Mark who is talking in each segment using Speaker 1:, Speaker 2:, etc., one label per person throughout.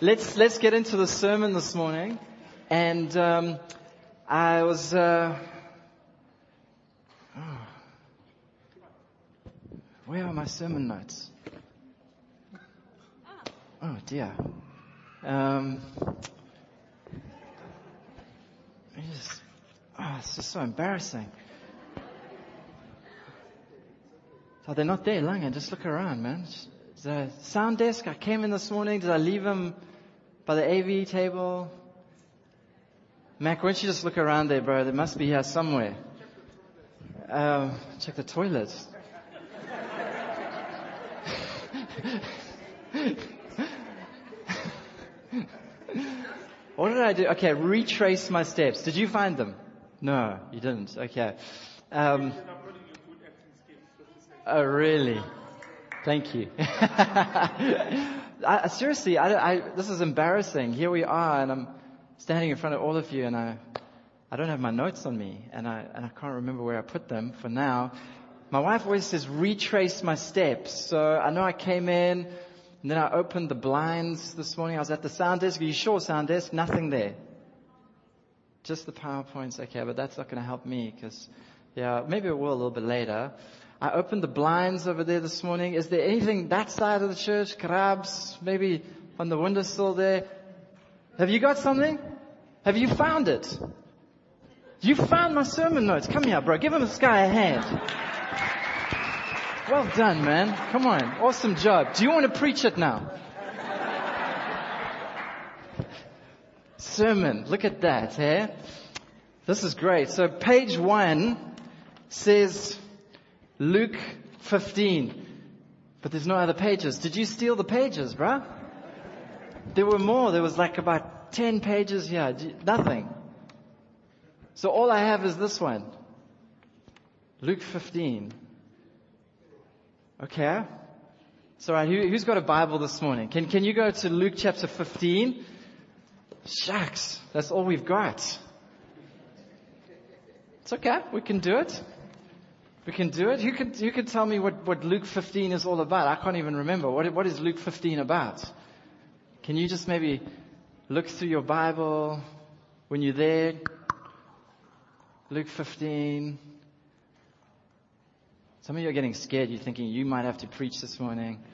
Speaker 1: let's let's get into the sermon this morning. And um, I was. Uh, oh, where are my sermon notes? Oh dear. Um, just, oh, it's just so embarrassing. Oh, they're not there, Langan. Just look around, man. The sound desk, I came in this morning. Did I leave them by the AV table? Mac, why don't you just look around there, bro? They must be here somewhere. Um, check the toilet. what did I do? Okay, retrace my steps. Did you find them? No, you didn't. Okay. Um, Oh, really? Thank you. I, seriously, I, I, this is embarrassing. Here we are, and I'm standing in front of all of you, and I, I don't have my notes on me, and I, and I can't remember where I put them for now. My wife always says, retrace my steps. So I know I came in, and then I opened the blinds this morning. I was at the sound desk. Are you sure sound desk? Nothing there. Just the PowerPoints. Okay, but that's not going to help me because, yeah, maybe it will a little bit later. I opened the blinds over there this morning. Is there anything that side of the church? Crabs, maybe on the windowsill there. Have you got something? Have you found it? You found my sermon notes. Come here, bro. Give him this guy a hand. Well done, man. Come on. Awesome job. Do you want to preach it now? Sermon. Look at that, eh? This is great. So page one says, Luke 15. But there's no other pages. Did you steal the pages, bruh? There were more. There was like about 10 pages here. Nothing. So all I have is this one. Luke 15. Okay. So right, who, has got a Bible this morning? Can, can you go to Luke chapter 15? Shucks. That's all we've got. It's okay. We can do it. We can do it. Who could, who could tell me what, what Luke 15 is all about? I can't even remember. What, what is Luke 15 about? Can you just maybe look through your Bible when you're there? Luke 15. Some of you are getting scared. You're thinking you might have to preach this morning.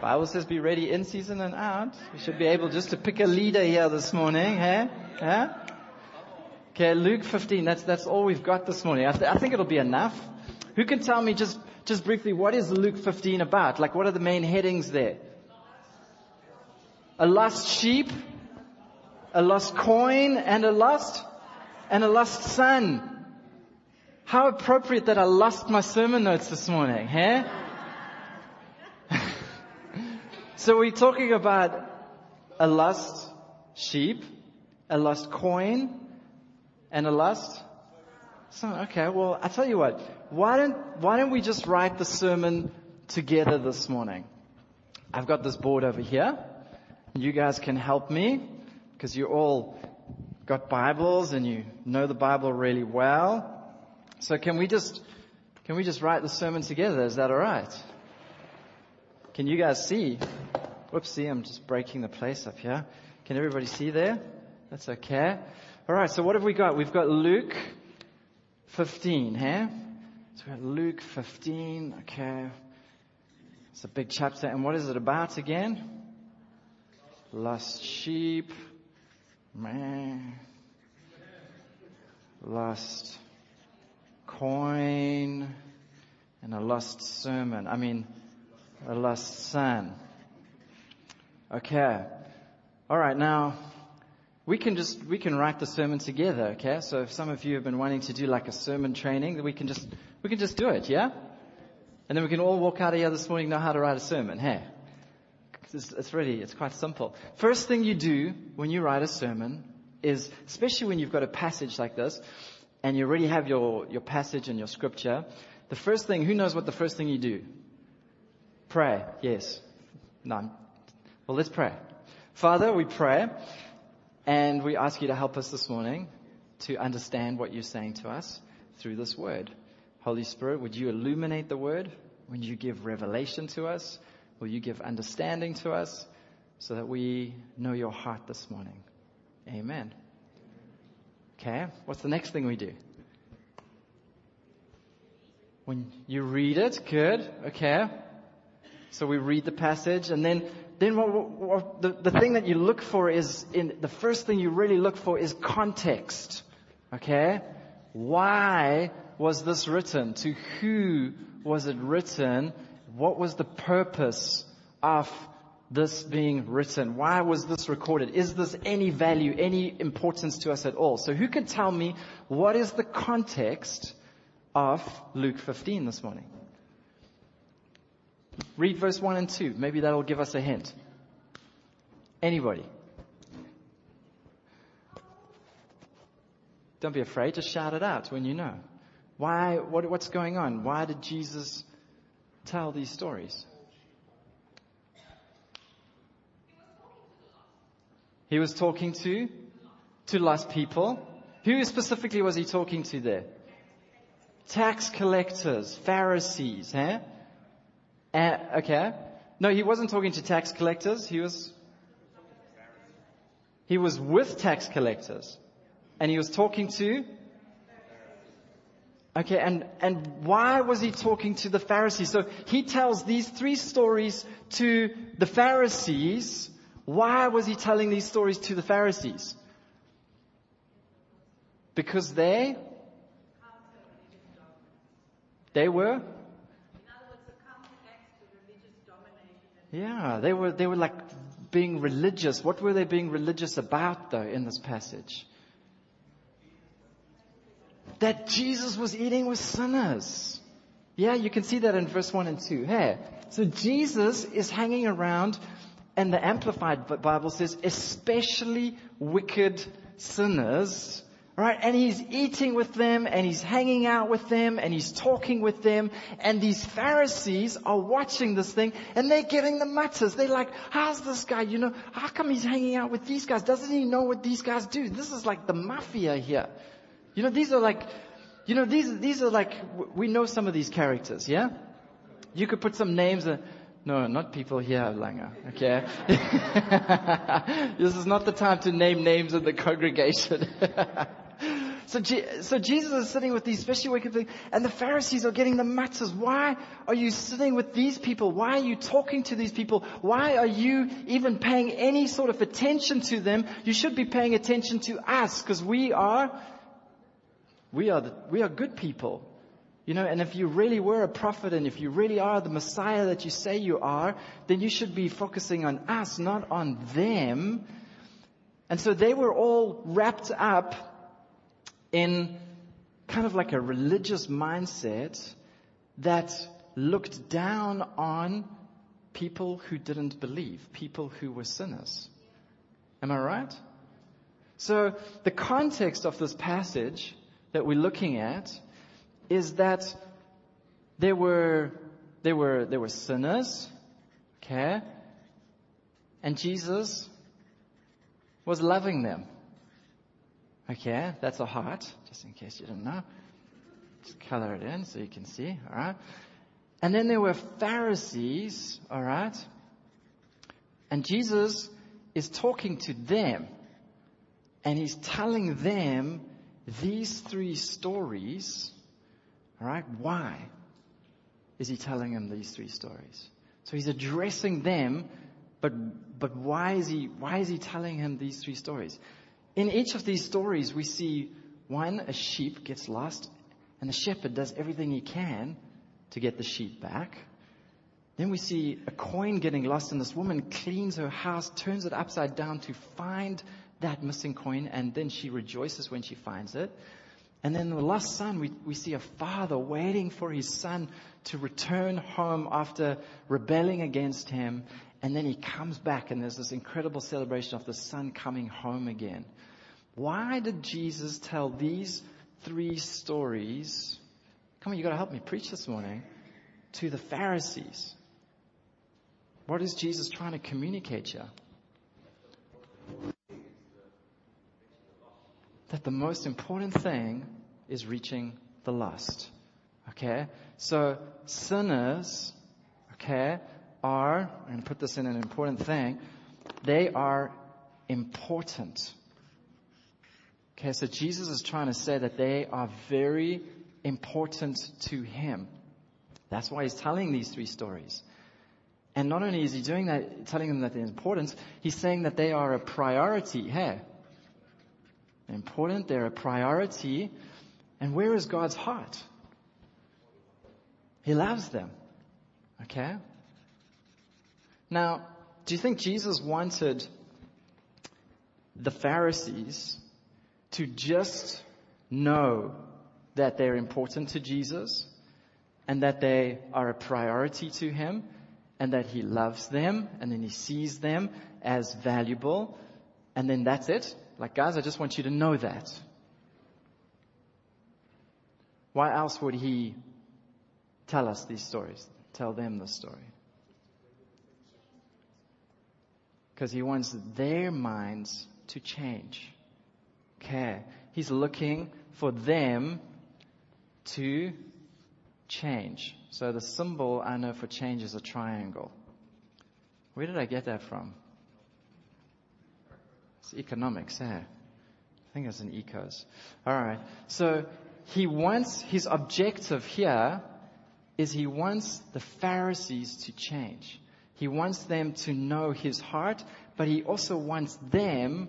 Speaker 1: Bible says be ready in season and out. We should be able just to pick a leader here this morning, huh? Huh? Okay, Luke 15. That's, that's all we've got this morning. I, th- I think it'll be enough. Who can tell me just, just briefly what is Luke 15 about? Like what are the main headings there? A lost sheep, a lost coin, and a lost, and a lost son. How appropriate that I lost my sermon notes this morning, huh? so we're talking about a lost sheep, a lost coin, and a lost so, okay, well, I tell you what, why don't, why don't we just write the sermon together this morning? I've got this board over here. You guys can help me because you all got Bibles and you know the Bible really well. So can we just, can we just write the sermon together? Is that alright? Can you guys see? Whoopsie, I'm just breaking the place up here. Can everybody see there? That's okay. Alright, so what have we got? We've got Luke 15, hey? So we got Luke 15, okay. It's a big chapter. And what is it about again? Lost sheep. Man. Lost coin. And a lost sermon. I mean, a lost son. Okay. Alright, now, we can just, we can write the sermon together, okay? So if some of you have been wanting to do like a sermon training, we can just, we can just do it, yeah? And then we can all walk out of here this morning know how to write a sermon, hey? It's, it's really, it's quite simple. First thing you do when you write a sermon is, especially when you've got a passage like this, and you already have your, your passage and your scripture, the first thing, who knows what the first thing you do? Pray, yes. None. Well, let's pray. Father, we pray and we ask you to help us this morning to understand what you're saying to us through this word. Holy Spirit, would you illuminate the word? Would you give revelation to us? Will you give understanding to us? so that we know your heart this morning. Amen. Okay, what's the next thing we do? When you read it, good, okay. So we read the passage and then, then what, what, the, the thing that you look for is in, the first thing you really look for is context. Okay? Why was this written? To who was it written? What was the purpose of this being written? Why was this recorded? Is this any value, any importance to us at all? So who can tell me what is the context of Luke 15 this morning? Read verse 1 and 2. Maybe that'll give us a hint. Anybody? Don't be afraid. Just shout it out when you know. Why, what, what's going on? Why did Jesus tell these stories? He was talking to, to lost people. Who specifically was he talking to there? Tax collectors, Pharisees, eh? Uh, okay. No, he wasn't talking to tax collectors. He was, he was with tax collectors. And he was talking to, okay, and, and why was he talking to the Pharisees? So he tells these three stories to the Pharisees. Why was he telling these stories to the Pharisees? Because they, they were Yeah, they were, they were like being religious. What were they being religious about though in this passage? That Jesus was eating with sinners. Yeah, you can see that in verse 1 and 2. Hey, so Jesus is hanging around and the Amplified Bible says especially wicked sinners Right? And he's eating with them and he's hanging out with them and he's talking with them. And these Pharisees are watching this thing and they're getting the matters. They're like, how's this guy? You know, how come he's hanging out with these guys? Doesn't he know what these guys do? This is like the mafia here. You know, these are like, you know, these, these are like, we know some of these characters, yeah? You could put some names, uh, no, not people here, Langer. Okay? this is not the time to name names in the congregation. So, so Jesus is sitting with these fishy wicked things, and the Pharisees are getting the matters. Why are you sitting with these people? Why are you talking to these people? Why are you even paying any sort of attention to them? You should be paying attention to us, because we are, we are, the, we are good people. You know, and if you really were a prophet and if you really are the Messiah that you say you are, then you should be focusing on us, not on them. And so they were all wrapped up in kind of like a religious mindset that looked down on people who didn't believe, people who were sinners. Am I right? So the context of this passage that we're looking at is that there were, there were, there were sinners, okay? And Jesus was loving them. Okay, that's a heart, just in case you didn't know. Just color it in so you can see, alright? And then there were Pharisees, alright? And Jesus is talking to them. And he's telling them these three stories, alright? Why is he telling them these three stories? So he's addressing them, but, but why is he, why is he telling him these three stories? In each of these stories, we see one, a sheep gets lost, and the shepherd does everything he can to get the sheep back. Then we see a coin getting lost, and this woman cleans her house, turns it upside down to find that missing coin, and then she rejoices when she finds it. And then the lost son, we, we see a father waiting for his son to return home after rebelling against him. And then he comes back, and there's this incredible celebration of the son coming home again. Why did Jesus tell these three stories? Come on, you gotta help me preach this morning to the Pharisees. What is Jesus trying to communicate here? That the most important thing is reaching the lost. Okay? So sinners, okay, are, and put this in an important thing, They are important. Okay, so Jesus is trying to say that they are very important to him. That's why he's telling these three stories. And not only is he doing that, telling them that they're important, he's saying that they are a priority. Hey, they're important, they're a priority. And where is God's heart? He loves them. Okay? Now, do you think Jesus wanted the Pharisees to just know that they're important to Jesus and that they are a priority to Him and that He loves them and then He sees them as valuable and then that's it? Like guys, I just want you to know that. Why else would He tell us these stories? Tell them the story. Because He wants their minds to change. Okay. He's looking for them to change. So the symbol I know for change is a triangle. Where did I get that from? It's economics, eh? I think it's in ecos. Alright. So he wants, his objective here is he wants the Pharisees to change. He wants them to know his heart, but he also wants them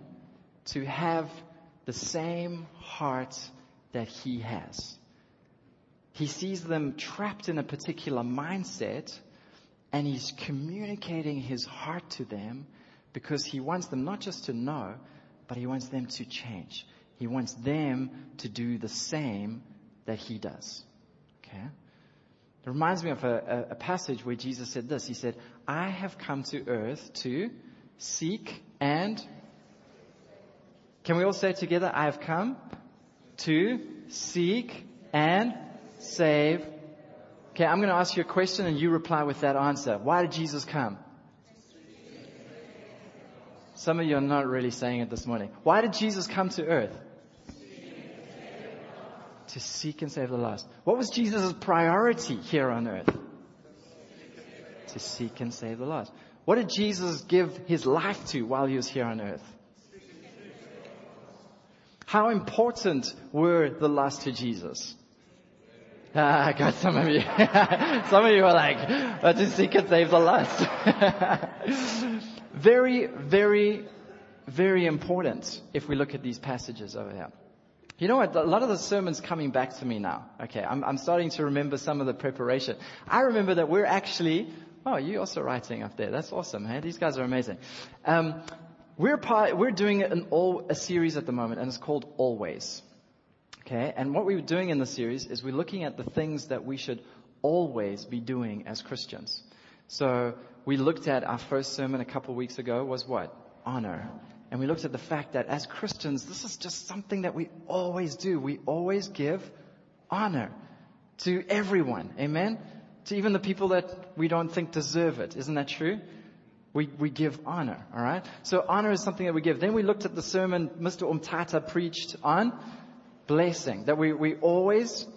Speaker 1: to have the same heart that he has. He sees them trapped in a particular mindset and he's communicating his heart to them because he wants them not just to know, but he wants them to change. He wants them to do the same that he does. Okay? It reminds me of a, a, passage where Jesus said this. He said, I have come to earth to seek and can we all say together, I have come to seek and save. Okay, I'm going to ask you a question and you reply with that answer. Why did Jesus come? Some of you are not really saying it this morning. Why did Jesus come to earth? To seek and save the lost. What was Jesus' priority here on earth? To seek and save the lost. What did Jesus give his life to while he was here on earth? How important were the lost to Jesus? Ah, I got some of you. some of you are like, let's just seek and save the lost. very, very, very important if we look at these passages over here. You know what? A lot of the sermons coming back to me now. Okay, I'm, I'm starting to remember some of the preparation. I remember that we're actually, oh, you're also writing up there. That's awesome, hey? These guys are amazing. Um, we're part, we're doing an all, a series at the moment and it's called Always. Okay. And what we're doing in the series is we're looking at the things that we should always be doing as Christians. So we looked at our first sermon a couple of weeks ago was what? Honor. And we looked at the fact that as Christians, this is just something that we always do. We always give honor to everyone. Amen? To even the people that we don't think deserve it. Isn't that true? We, we give honor, alright? So honor is something that we give. Then we looked at the sermon Mr. Umtata preached on blessing, that we, we always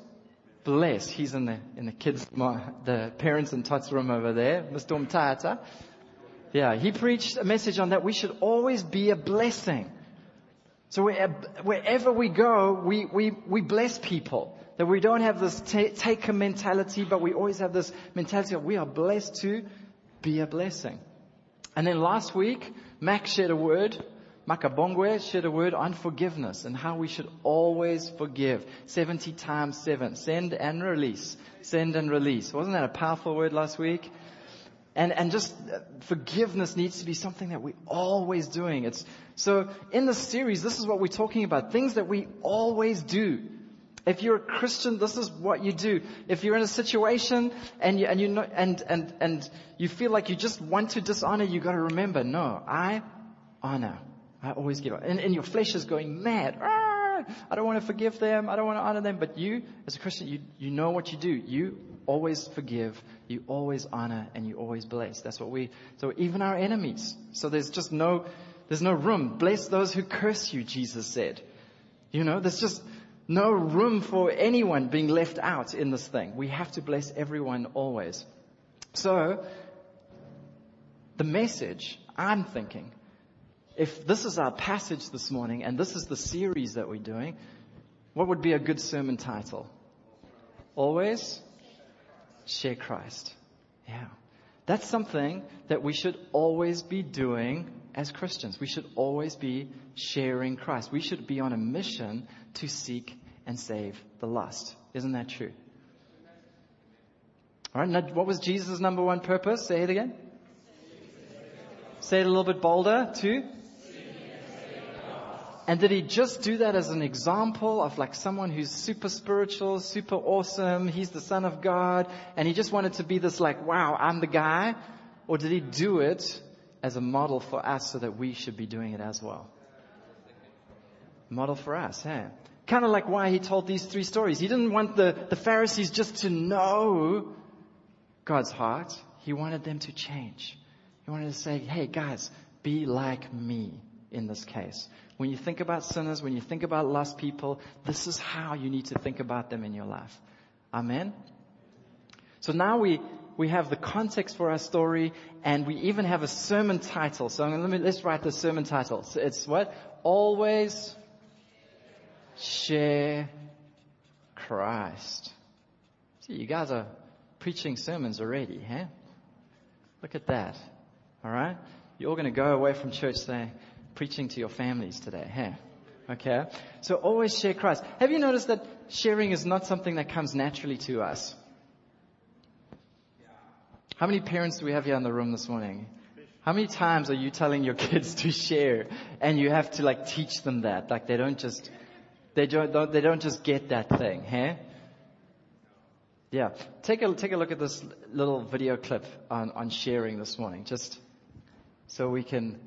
Speaker 1: bless. He's in the, in the kids, the parents and tots room over there, Mr. Umtata. Yeah, he preached a message on that we should always be a blessing. So wherever we go, we, we, we bless people. That we don't have this taker mentality, but we always have this mentality of we are blessed to be a blessing. And then last week, Max shared a word, Makabongwe shared a word on forgiveness and how we should always forgive. 70 times 7. Send and release. Send and release. Wasn't that a powerful word last week? And, and just uh, forgiveness needs to be something that we're always doing. It's, so in this series, this is what we're talking about. Things that we always do. If you're a Christian, this is what you do. If you're in a situation and you, and you know, and, and, and you feel like you just want to dishonor, you gotta remember, no, I honor. I always give. And, and your flesh is going mad. Ah, I don't want to forgive them. I don't want to honor them. But you, as a Christian, you, you know what you do. You always forgive. You always honor and you always bless. That's what we, so even our enemies. So there's just no, there's no room. Bless those who curse you, Jesus said. You know, there's just, no room for anyone being left out in this thing. We have to bless everyone always. So, the message I'm thinking, if this is our passage this morning and this is the series that we're doing, what would be a good sermon title? Always share Christ. Yeah. That's something that we should always be doing as Christians. We should always be sharing Christ. We should be on a mission to seek and save the lost. Isn't that true? All right. What was Jesus' number one purpose? Say it again. Say it a little bit bolder. too. and did he just do that as an example of like someone who's super spiritual, super awesome, he's the son of God, and he just wanted to be this like, wow, I'm the guy? Or did he do it as a model for us so that we should be doing it as well? Model for us, hey? Kind of like why he told these three stories. He didn't want the, the Pharisees just to know God's heart. He wanted them to change. He wanted to say, hey guys, be like me in this case. When you think about sinners, when you think about lost people, this is how you need to think about them in your life. Amen? So now we, we have the context for our story and we even have a sermon title. So let me, let's write the sermon title. So it's what? Always share Christ. See, you guys are preaching sermons already, huh? Look at that. Alright? You're all going to go away from church saying, preaching to your families today, huh? Okay? So always share Christ. Have you noticed that sharing is not something that comes naturally to us? How many parents do we have here in the room this morning? How many times are you telling your kids to share and you have to like teach them that? Like they don't just, they don't, they don't just get that thing, hey? Yeah. Take a, take a look at this little video clip on, on sharing this morning, just so we can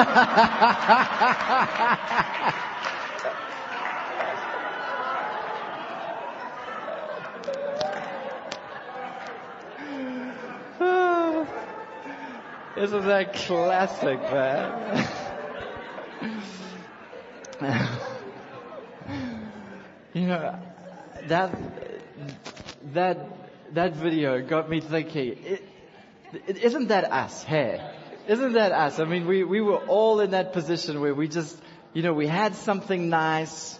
Speaker 1: Isn't that classic, man? you know, that, that, that video got me thinking, it, isn't that us, hey? Isn't that us? I mean, we, we were all in that position where we just, you know, we had something nice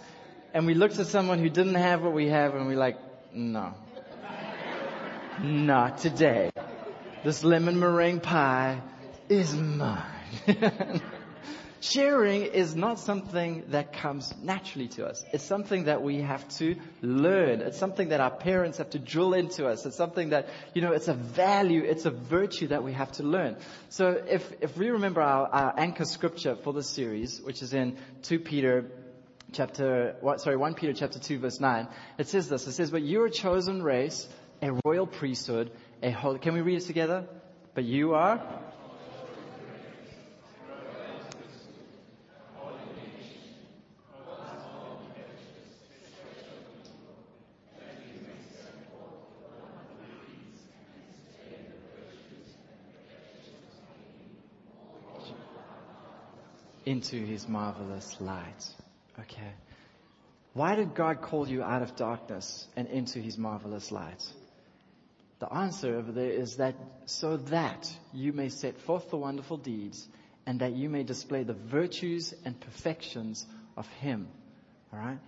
Speaker 1: and we looked at someone who didn't have what we have and we're like, no. Not today. This lemon meringue pie is mine. Sharing is not something that comes naturally to us. It's something that we have to learn. It's something that our parents have to drill into us. It's something that, you know, it's a value, it's a virtue that we have to learn. So if, if we remember our, our anchor scripture for this series, which is in 2 Peter chapter, sorry, 1 Peter chapter 2 verse 9, it says this. It says, but you're a chosen race, a royal priesthood, a holy, can we read it together? But you are into his marvelous light. Okay. Why did God call you out of darkness and into his marvelous light? The answer over there is that so that you may set forth the wonderful deeds and that you may display the virtues and perfections of him. Alright?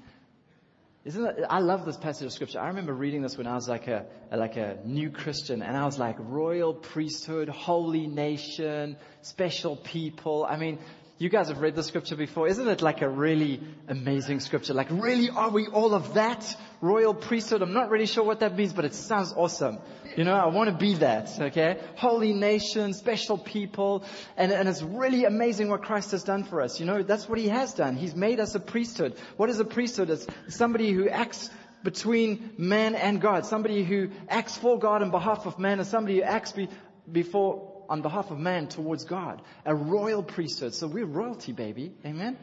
Speaker 1: Isn't it, I love this passage of scripture. I remember reading this when I was like a, like a new Christian and I was like royal priesthood, holy nation, special people. I mean, You guys have read the scripture before. Isn't it like a really amazing scripture? Like really are we all of that? Royal priesthood. I'm not really sure what that means, but it sounds awesome. You know, I want to be that, okay? Holy nation, special people, and, and it's really amazing what Christ has done for us. You know, that's what He has done. He's made us a priesthood. What is a priesthood? It's somebody who acts between man and God. Somebody who acts for God on behalf of man and somebody who acts be, before, on behalf of man towards God. A royal priesthood. So we're royalty, baby. Amen?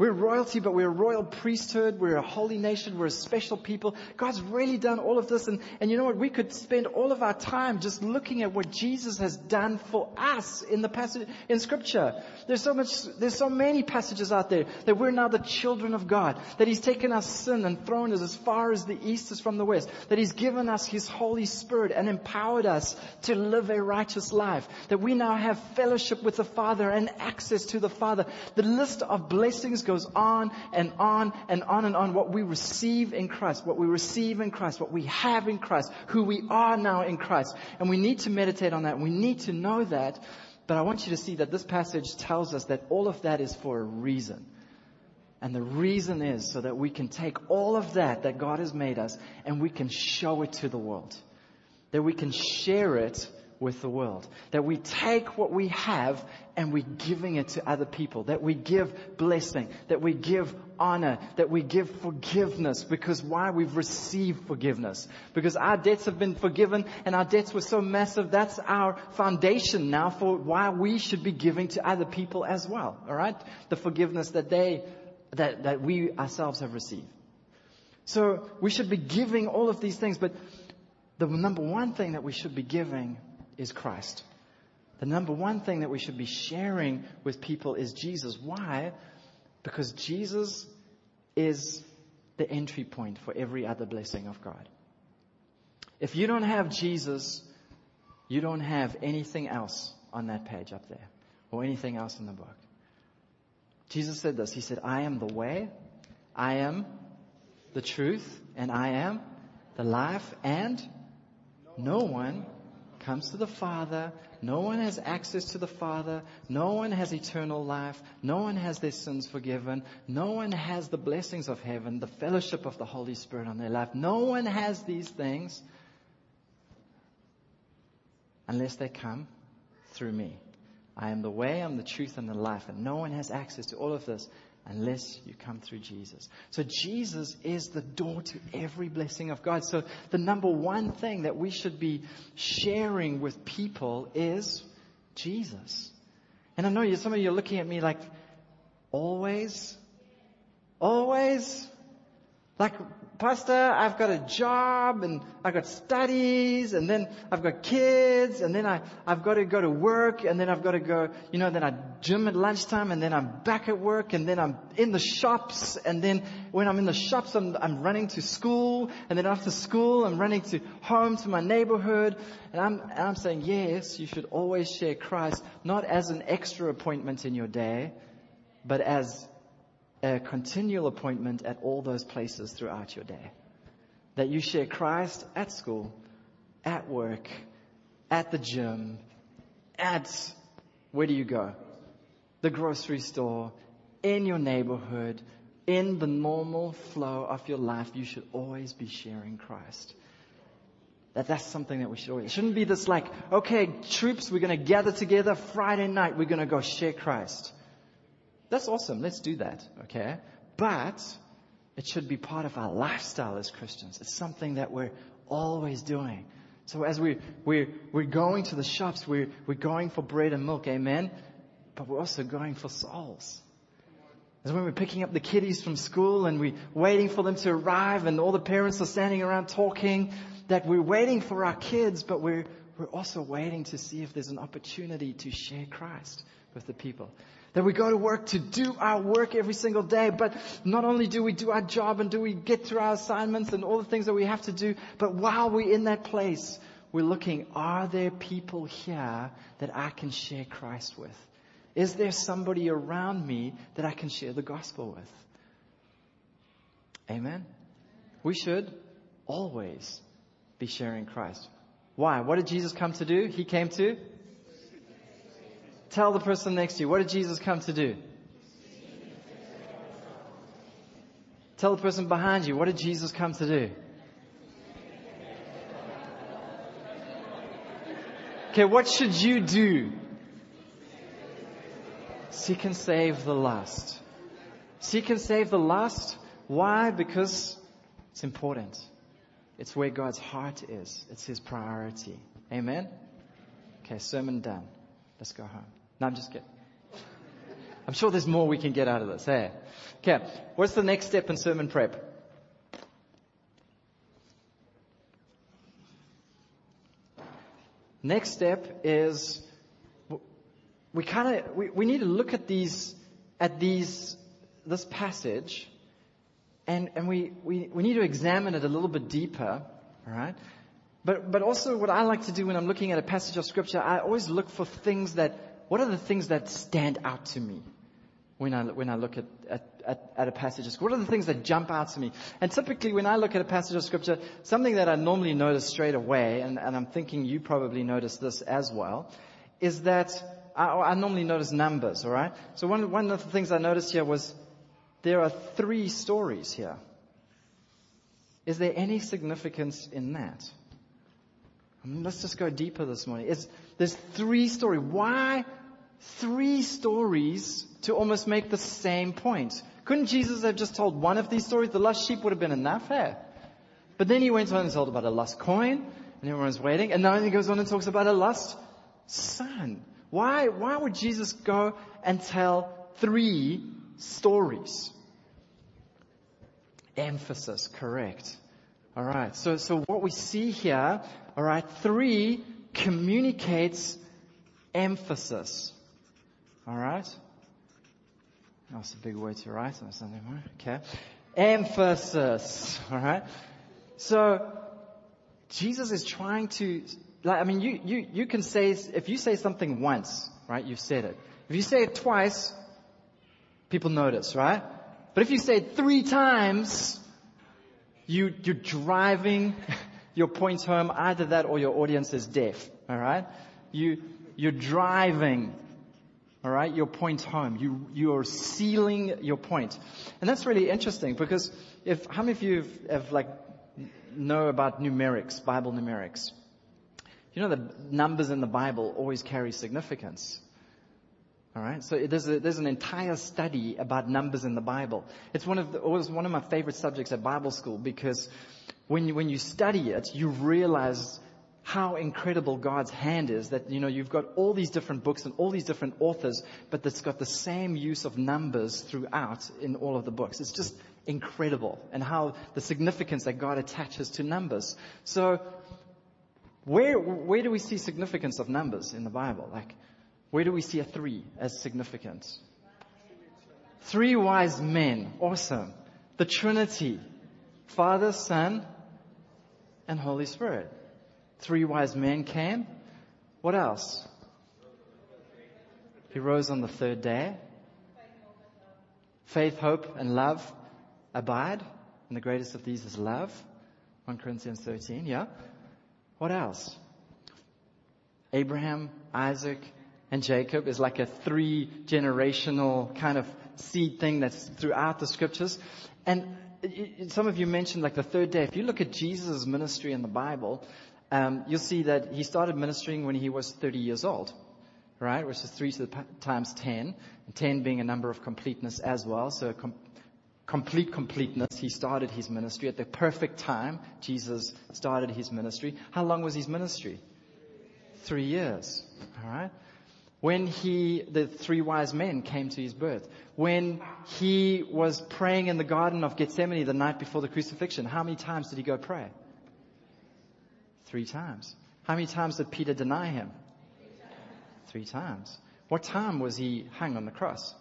Speaker 1: We're royalty, but we're a royal priesthood. We're a holy nation. We're a special people. God's really done all of this. And, and you know what? We could spend all of our time just looking at what Jesus has done for us in the passage, in scripture. There's so much, there's so many passages out there that we're now the children of God. That He's taken our sin and thrown us as far as the east is from the west. That He's given us His Holy Spirit and empowered us to live a righteous life. That we now have fellowship with the Father and access to the Father. The list of blessings goes on and on and on and on. What we receive in Christ, what we receive in Christ, what we have in Christ, who we are now in Christ. And we need to meditate on that. We need to know that. But I want you to see that this passage tells us that all of that is for a reason. And the reason is so that we can take all of that that God has made us and we can show it to the world. That we can share it with the world. That we take what we have and we're giving it to other people. That we give blessing. That we give honor. That we give forgiveness. Because why? We've received forgiveness. Because our debts have been forgiven and our debts were so massive. That's our foundation now for why we should be giving to other people as well. Alright? The forgiveness that they, that, that we ourselves have received. So we should be giving all of these things, but the number one thing that we should be giving is Christ. The number one thing that we should be sharing with people is Jesus. Why? Because Jesus is the entry point for every other blessing of God. If you don't have Jesus, you don't have anything else on that page up there or anything else in the book. Jesus said this. He said, I am the way, I am the truth, and I am the life, and no one comes to the Father. No one has access to the Father. No one has eternal life. No one has their sins forgiven. No one has the blessings of heaven, the fellowship of the Holy Spirit on their life. No one has these things unless they come through me. I am the way, I'm the truth, and the life. And no one has access to all of this unless you come through Jesus. So Jesus is the door to every blessing of God. So the number one thing that we should be sharing with people is Jesus. And I know some of you are looking at me like, always? Always? Like, Pastor, I've got a job and I've got studies and then I've got kids and then I, I've got to go to work and then I've got to go, you know, then I gym at lunchtime and then I'm back at work and then I'm in the shops and then when I'm in the shops I'm, I'm running to school and then after school I'm running to home to my neighborhood and I'm, and I'm saying yes, you should always share Christ not as an extra appointment in your day, but as a continual appointment at all those places throughout your day. That you share Christ at school, at work, at the gym, at, where do you go? The grocery store, in your neighborhood, in the normal flow of your life, you should always be sharing Christ. That that's something that we should always, it shouldn't be this like, okay, troops, we're gonna gather together Friday night, we're gonna go share Christ. That's awesome. Let's do that. Okay. But it should be part of our lifestyle as Christians. It's something that we're always doing. So as we, we're, we're going to the shops, we're, we're going for bread and milk. Amen. But we're also going for souls. As when we're picking up the kiddies from school and we're waiting for them to arrive and all the parents are standing around talking, that we're waiting for our kids, but we're, we're also waiting to see if there's an opportunity to share Christ with the people. That we go to work to do our work every single day, but not only do we do our job and do we get through our assignments and all the things that we have to do, but while we're in that place, we're looking, are there people here that I can share Christ with? Is there somebody around me that I can share the gospel with? Amen. We should always be sharing Christ. Why? What did Jesus come to do? He came to Tell the person next to you, what did Jesus come to do? Tell the person behind you, what did Jesus come to do? Okay, what should you do? Seek and save the lost. Seek and save the lost. Why? Because it's important. It's where God's heart is. It's His priority. Amen? Okay, sermon done. Let's go home. No, I'm just kidding. I'm sure there's more we can get out of this. Hey. Okay, what's the next step in sermon prep? Next step is we kind of we, we need to look at these at these this passage and and we, we we need to examine it a little bit deeper all right but but also what I like to do when I'm looking at a passage of scripture I always look for things that what are the things that stand out to me when I when I look at at, at, at a passage of scripture what are the things that jump out to me and typically when I look at a passage of scripture something that I normally notice straight away and, and I'm thinking you probably notice this as well is that I, I normally notice numbers, all right? So one, one of the things I noticed here was there are three stories here. Is there any significance in that? I mean, let's just go deeper this morning. It's, there's three stories. Why three stories to almost make the same point? Couldn't Jesus have just told one of these stories? The lost sheep would have been enough, hey? But then he went on and told about a lost coin, and everyone's waiting, and now he goes on and talks about a lost son. Why, why would Jesus go and tell three stories? Emphasis, correct. Alright, so, so what we see here, alright, three communicates emphasis. Alright? That's a big word to write on something, okay? Emphasis, alright? So, Jesus is trying to like, I mean, you, you, you can say, if you say something once, right, you've said it. If you say it twice, people notice, right? But if you say it three times, you, you're driving your point home, either that or your audience is deaf, alright? You, you're driving, alright, your point home. You, you're sealing your point. And that's really interesting because if, how many of you have, have like, know about numerics, Bible numerics? You know the numbers in the Bible always carry significance. Alright, so there's, a, there's an entire study about numbers in the Bible. It's one of the, always one of my favorite subjects at Bible school because when you, when you study it, you realize how incredible God's hand is that, you know, you've got all these different books and all these different authors, but it's got the same use of numbers throughout in all of the books. It's just incredible and how the significance that God attaches to numbers. So where, where do we see significance of numbers in the Bible? Like, where do we see a three as significant? Three wise men. Awesome. The Trinity. Father, Son, and Holy Spirit. Three wise men came. What else? He rose on the third day. Faith, hope, and love abide. And the greatest of these is love. 1 Corinthians 13, yeah? What else? Abraham, Isaac, and Jacob is like a three generational kind of seed thing that's throughout the scriptures. And some of you mentioned like the third day. If you look at Jesus' ministry in the Bible, um, you'll see that he started ministering when he was 30 years old, right? Which is three to the times 10, and 10 being a number of completeness as well. So com- complete completeness. He started his ministry at the perfect time. Jesus started his ministry. How long was his ministry? Three years. All right. When he, the three wise men came to his birth. When he was praying in the Garden of Gethsemane the night before the crucifixion, how many times did he go pray? Three times. How many times did Peter deny him? Three times. What time was he hung on the cross?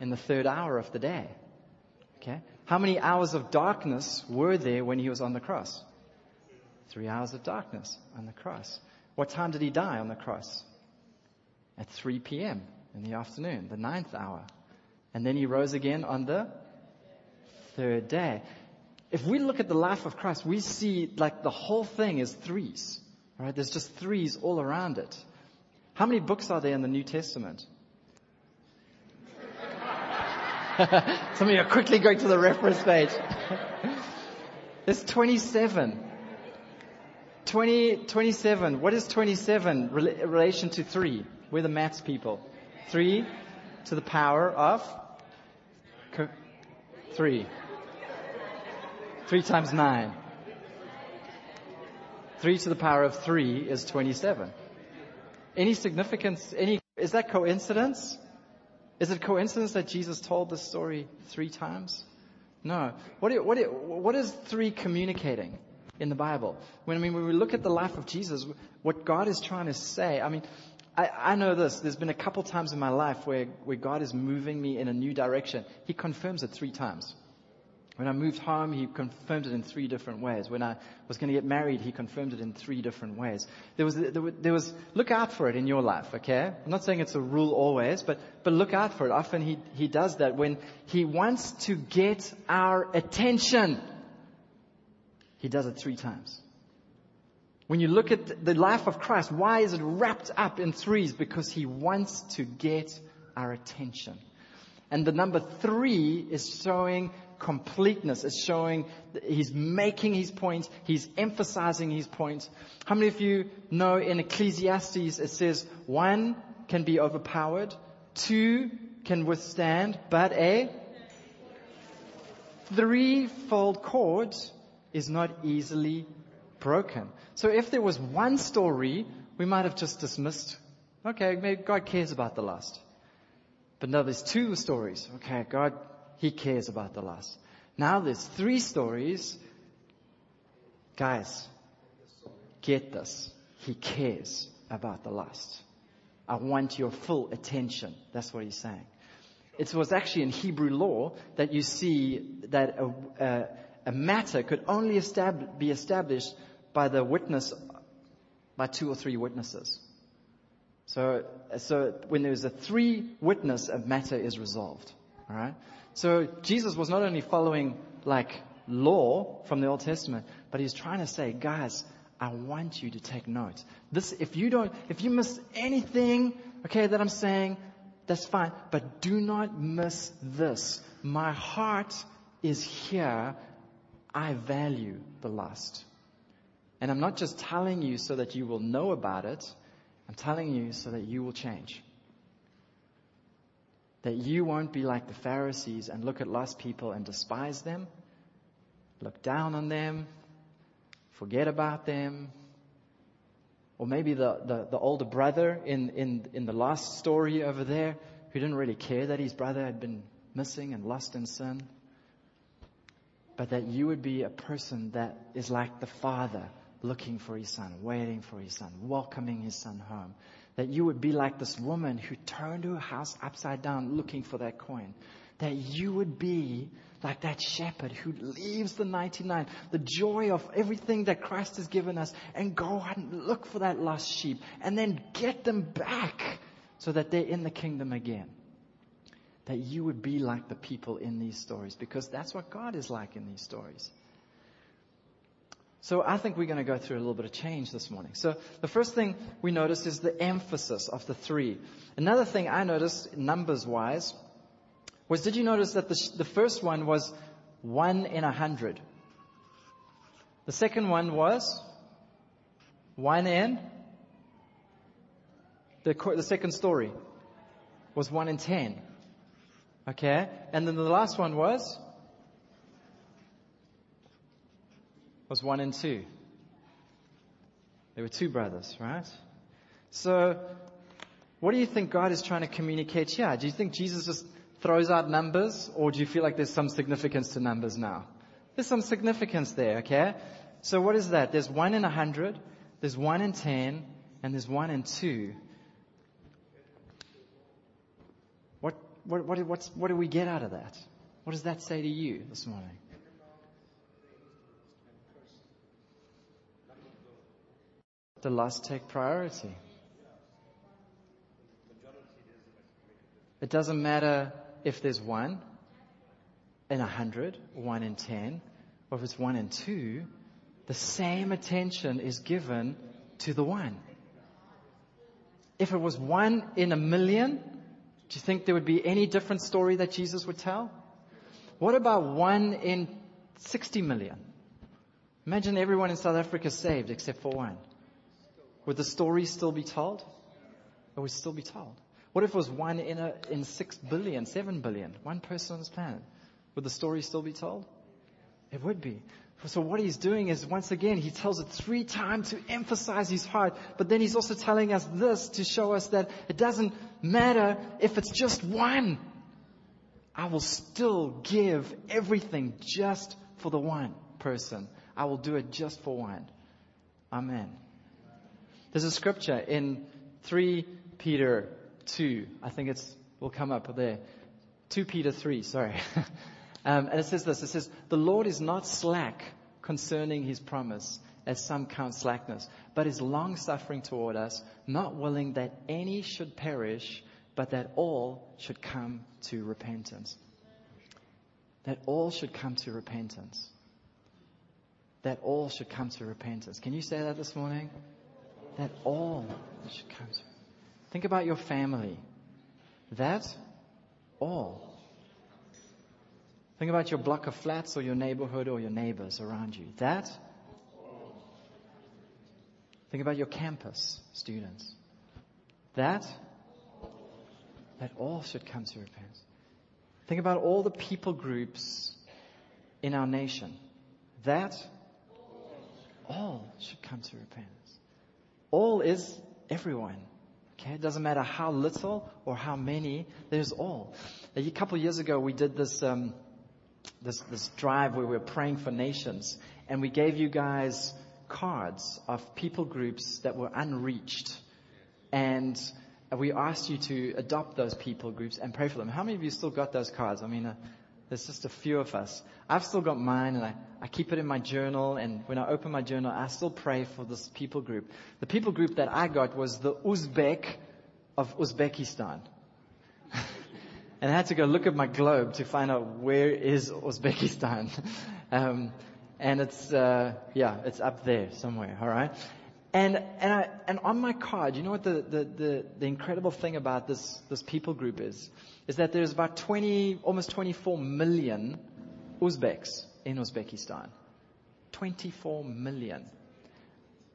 Speaker 1: In the third hour of the day. Okay? How many hours of darkness were there when he was on the cross? Three hours of darkness on the cross. What time did he die on the cross? At 3 p.m. in the afternoon, the ninth hour. And then he rose again on the third day. If we look at the life of Christ, we see like the whole thing is threes. Right? There's just threes all around it. How many books are there in the New Testament? Some of you are quickly going to the reference page. There's 27. 20, 27. What is 27 in relation to 3? We're the maths people. 3 to the power of 3. 3 times 9. 3 to the power of 3 is 27. Any significance, any, is that coincidence? Is it coincidence that Jesus told this story three times? No. What, what, what is three communicating in the Bible? When, I mean, when we look at the life of Jesus, what God is trying to say, I mean, I, I know this. There's been a couple times in my life where, where God is moving me in a new direction. He confirms it three times. When I moved home, he confirmed it in three different ways. When I was going to get married, he confirmed it in three different ways. There was, there was, look out for it in your life, okay? I'm not saying it's a rule always, but, but look out for it. Often he, he does that when he wants to get our attention. He does it three times. When you look at the life of Christ, why is it wrapped up in threes? Because he wants to get our attention. And the number three is showing completeness. It's showing he's making his point. He's emphasizing his point. How many of you know in Ecclesiastes it says one can be overpowered, two can withstand, but a threefold cord is not easily broken. So if there was one story, we might have just dismissed, okay, maybe God cares about the last. But now there's two stories. Okay, God, He cares about the last. Now there's three stories. Guys, get this. He cares about the last. I want your full attention. That's what he's saying. It was actually in Hebrew law that you see that a, a, a matter could only estab- be established by the witness, by two or three witnesses. So, so when there's a three witness, a matter is resolved. Alright? So Jesus was not only following like law from the Old Testament, but he's trying to say, guys, I want you to take note. This, if you don't, if you miss anything, okay, that I'm saying, that's fine. But do not miss this. My heart is here. I value the lust. And I'm not just telling you so that you will know about it. I'm telling you so that you will change. That you won't be like the Pharisees and look at lost people and despise them, look down on them, forget about them. Or maybe the, the, the older brother in, in, in the last story over there who didn't really care that his brother had been missing and lost in sin. But that you would be a person that is like the father looking for his son, waiting for his son, welcoming his son home. That you would be like this woman who turned her house upside down looking for that coin. That you would be like that shepherd who leaves the 99, the joy of everything that Christ has given us and go out and look for that lost sheep and then get them back so that they're in the kingdom again. That you would be like the people in these stories because that's what God is like in these stories. So I think we're going to go through a little bit of change this morning. So the first thing we notice is the emphasis of the three. Another thing I noticed, numbers wise, was did you notice that the, the first one was one in a hundred? The second one was one in the, the second story was one in ten. Okay? And then the last one was was one and two. They were two brothers, right? So, what do you think God is trying to communicate here? Do you think Jesus just throws out numbers, or do you feel like there's some significance to numbers now? There's some significance there, okay? So what is that? There's one in a hundred, there's one in ten, and there's one in two. What, what, what, what do we get out of that? What does that say to you this morning? The lust take priority. It doesn't matter if there's one in a hundred, one in ten, or if it's one in two, the same attention is given to the one. If it was one in a million, do you think there would be any different story that Jesus would tell? What about one in 60 million? Imagine everyone in South Africa saved except for one. Would the story still be told? It would still be told. What if it was one in, a, in six billion, seven billion, one person on this planet? Would the story still be told? It would be. So what he's doing is once again, he tells it three times to emphasize his heart, but then he's also telling us this to show us that it doesn't matter if it's just one. I will still give everything just for the one person. I will do it just for one. Amen. There's a scripture in 3 Peter 2. I think it's, will come up there. 2 Peter 3, sorry. um, and it says this, it says, the Lord is not slack concerning his promise, as some count slackness, but is long suffering toward us, not willing that any should perish, but that all should come to repentance. That all should come to repentance. That all should come to repentance. Can you say that this morning? That all should come to. Think about your family. That all. Think about your block of flats or your neighborhood or your neighbors around you. That. Think about your campus students. That. That all should come to repentance. Think about all the people groups in our nation. That all should come to repentance. All is everyone. Okay, it doesn't matter how little or how many. There's all. A couple years ago, we did this um, this this drive where we were praying for nations, and we gave you guys cards of people groups that were unreached, and we asked you to adopt those people groups and pray for them. How many of you still got those cards? I mean, uh, there's just a few of us. I've still got mine and I, I keep it in my journal and when I open my journal, I still pray for this people group. The people group that I got was the Uzbek of Uzbekistan. and I had to go look at my globe to find out where is Uzbekistan. um, and it's, uh, yeah, it's up there somewhere, alright? And, and, I, and on my card, you know what the, the, the, the incredible thing about this, this people group is? Is that there's about 20, almost 24 million Uzbeks in Uzbekistan. 24 million.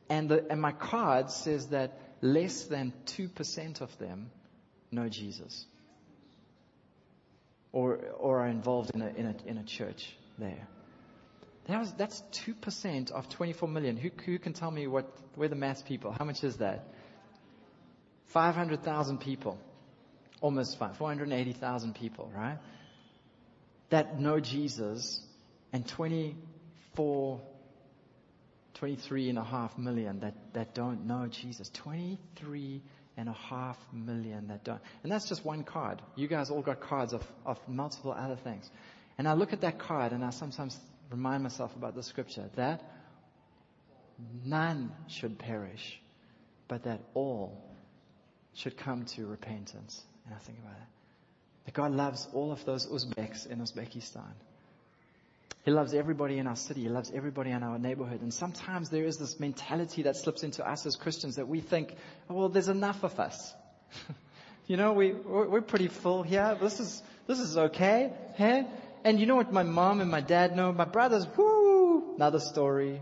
Speaker 1: And, the, and my card says that less than 2% of them know Jesus. Or, or are involved in a, in a, in a church there. That was, that's 2% of 24 million. Who, who can tell me what, we're the maths people. How much is that? 500,000 people. Almost 480,000 people, right? That know Jesus and 24, 23 and a half million that, that don't know Jesus. 23 and a half million that don't. And that's just one card. You guys all got cards of, of multiple other things. And I look at that card and I sometimes remind myself about the scripture that none should perish, but that all should come to repentance. And I think about it. That God loves all of those Uzbeks in Uzbekistan. He loves everybody in our city. He loves everybody in our neighborhood. And sometimes there is this mentality that slips into us as Christians that we think, oh, well, there's enough of us. you know, we, we're pretty full here. This is, this is okay. Hey? And you know what my mom and my dad know? My brothers, whoo, another story.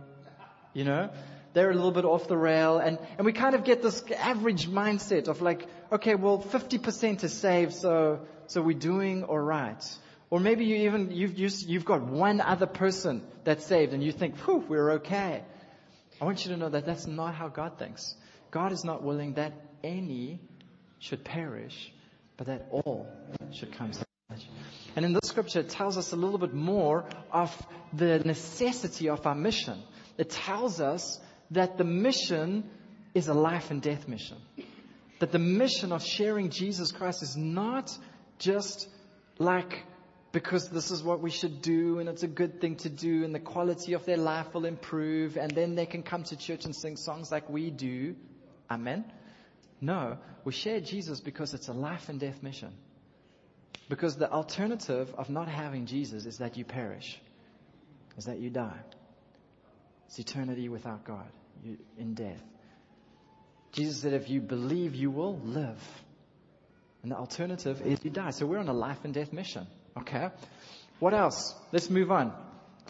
Speaker 1: You know? They're a little bit off the rail and, and we kind of get this average mindset of like, okay, well, 50% is saved, so, so we're doing alright. Or maybe you even, you've, you've got one other person that's saved and you think, whew, we're okay. I want you to know that that's not how God thinks. God is not willing that any should perish, but that all should come to. And in this scripture, it tells us a little bit more of the necessity of our mission. It tells us that the mission is a life and death mission. That the mission of sharing Jesus Christ is not just like because this is what we should do and it's a good thing to do and the quality of their life will improve and then they can come to church and sing songs like we do. Amen. No, we share Jesus because it's a life and death mission. Because the alternative of not having Jesus is that you perish, is that you die. It's eternity without God, you, in death. Jesus said, if you believe, you will live. And the alternative is you die. So we're on a life and death mission. Okay? What else? Let's move on.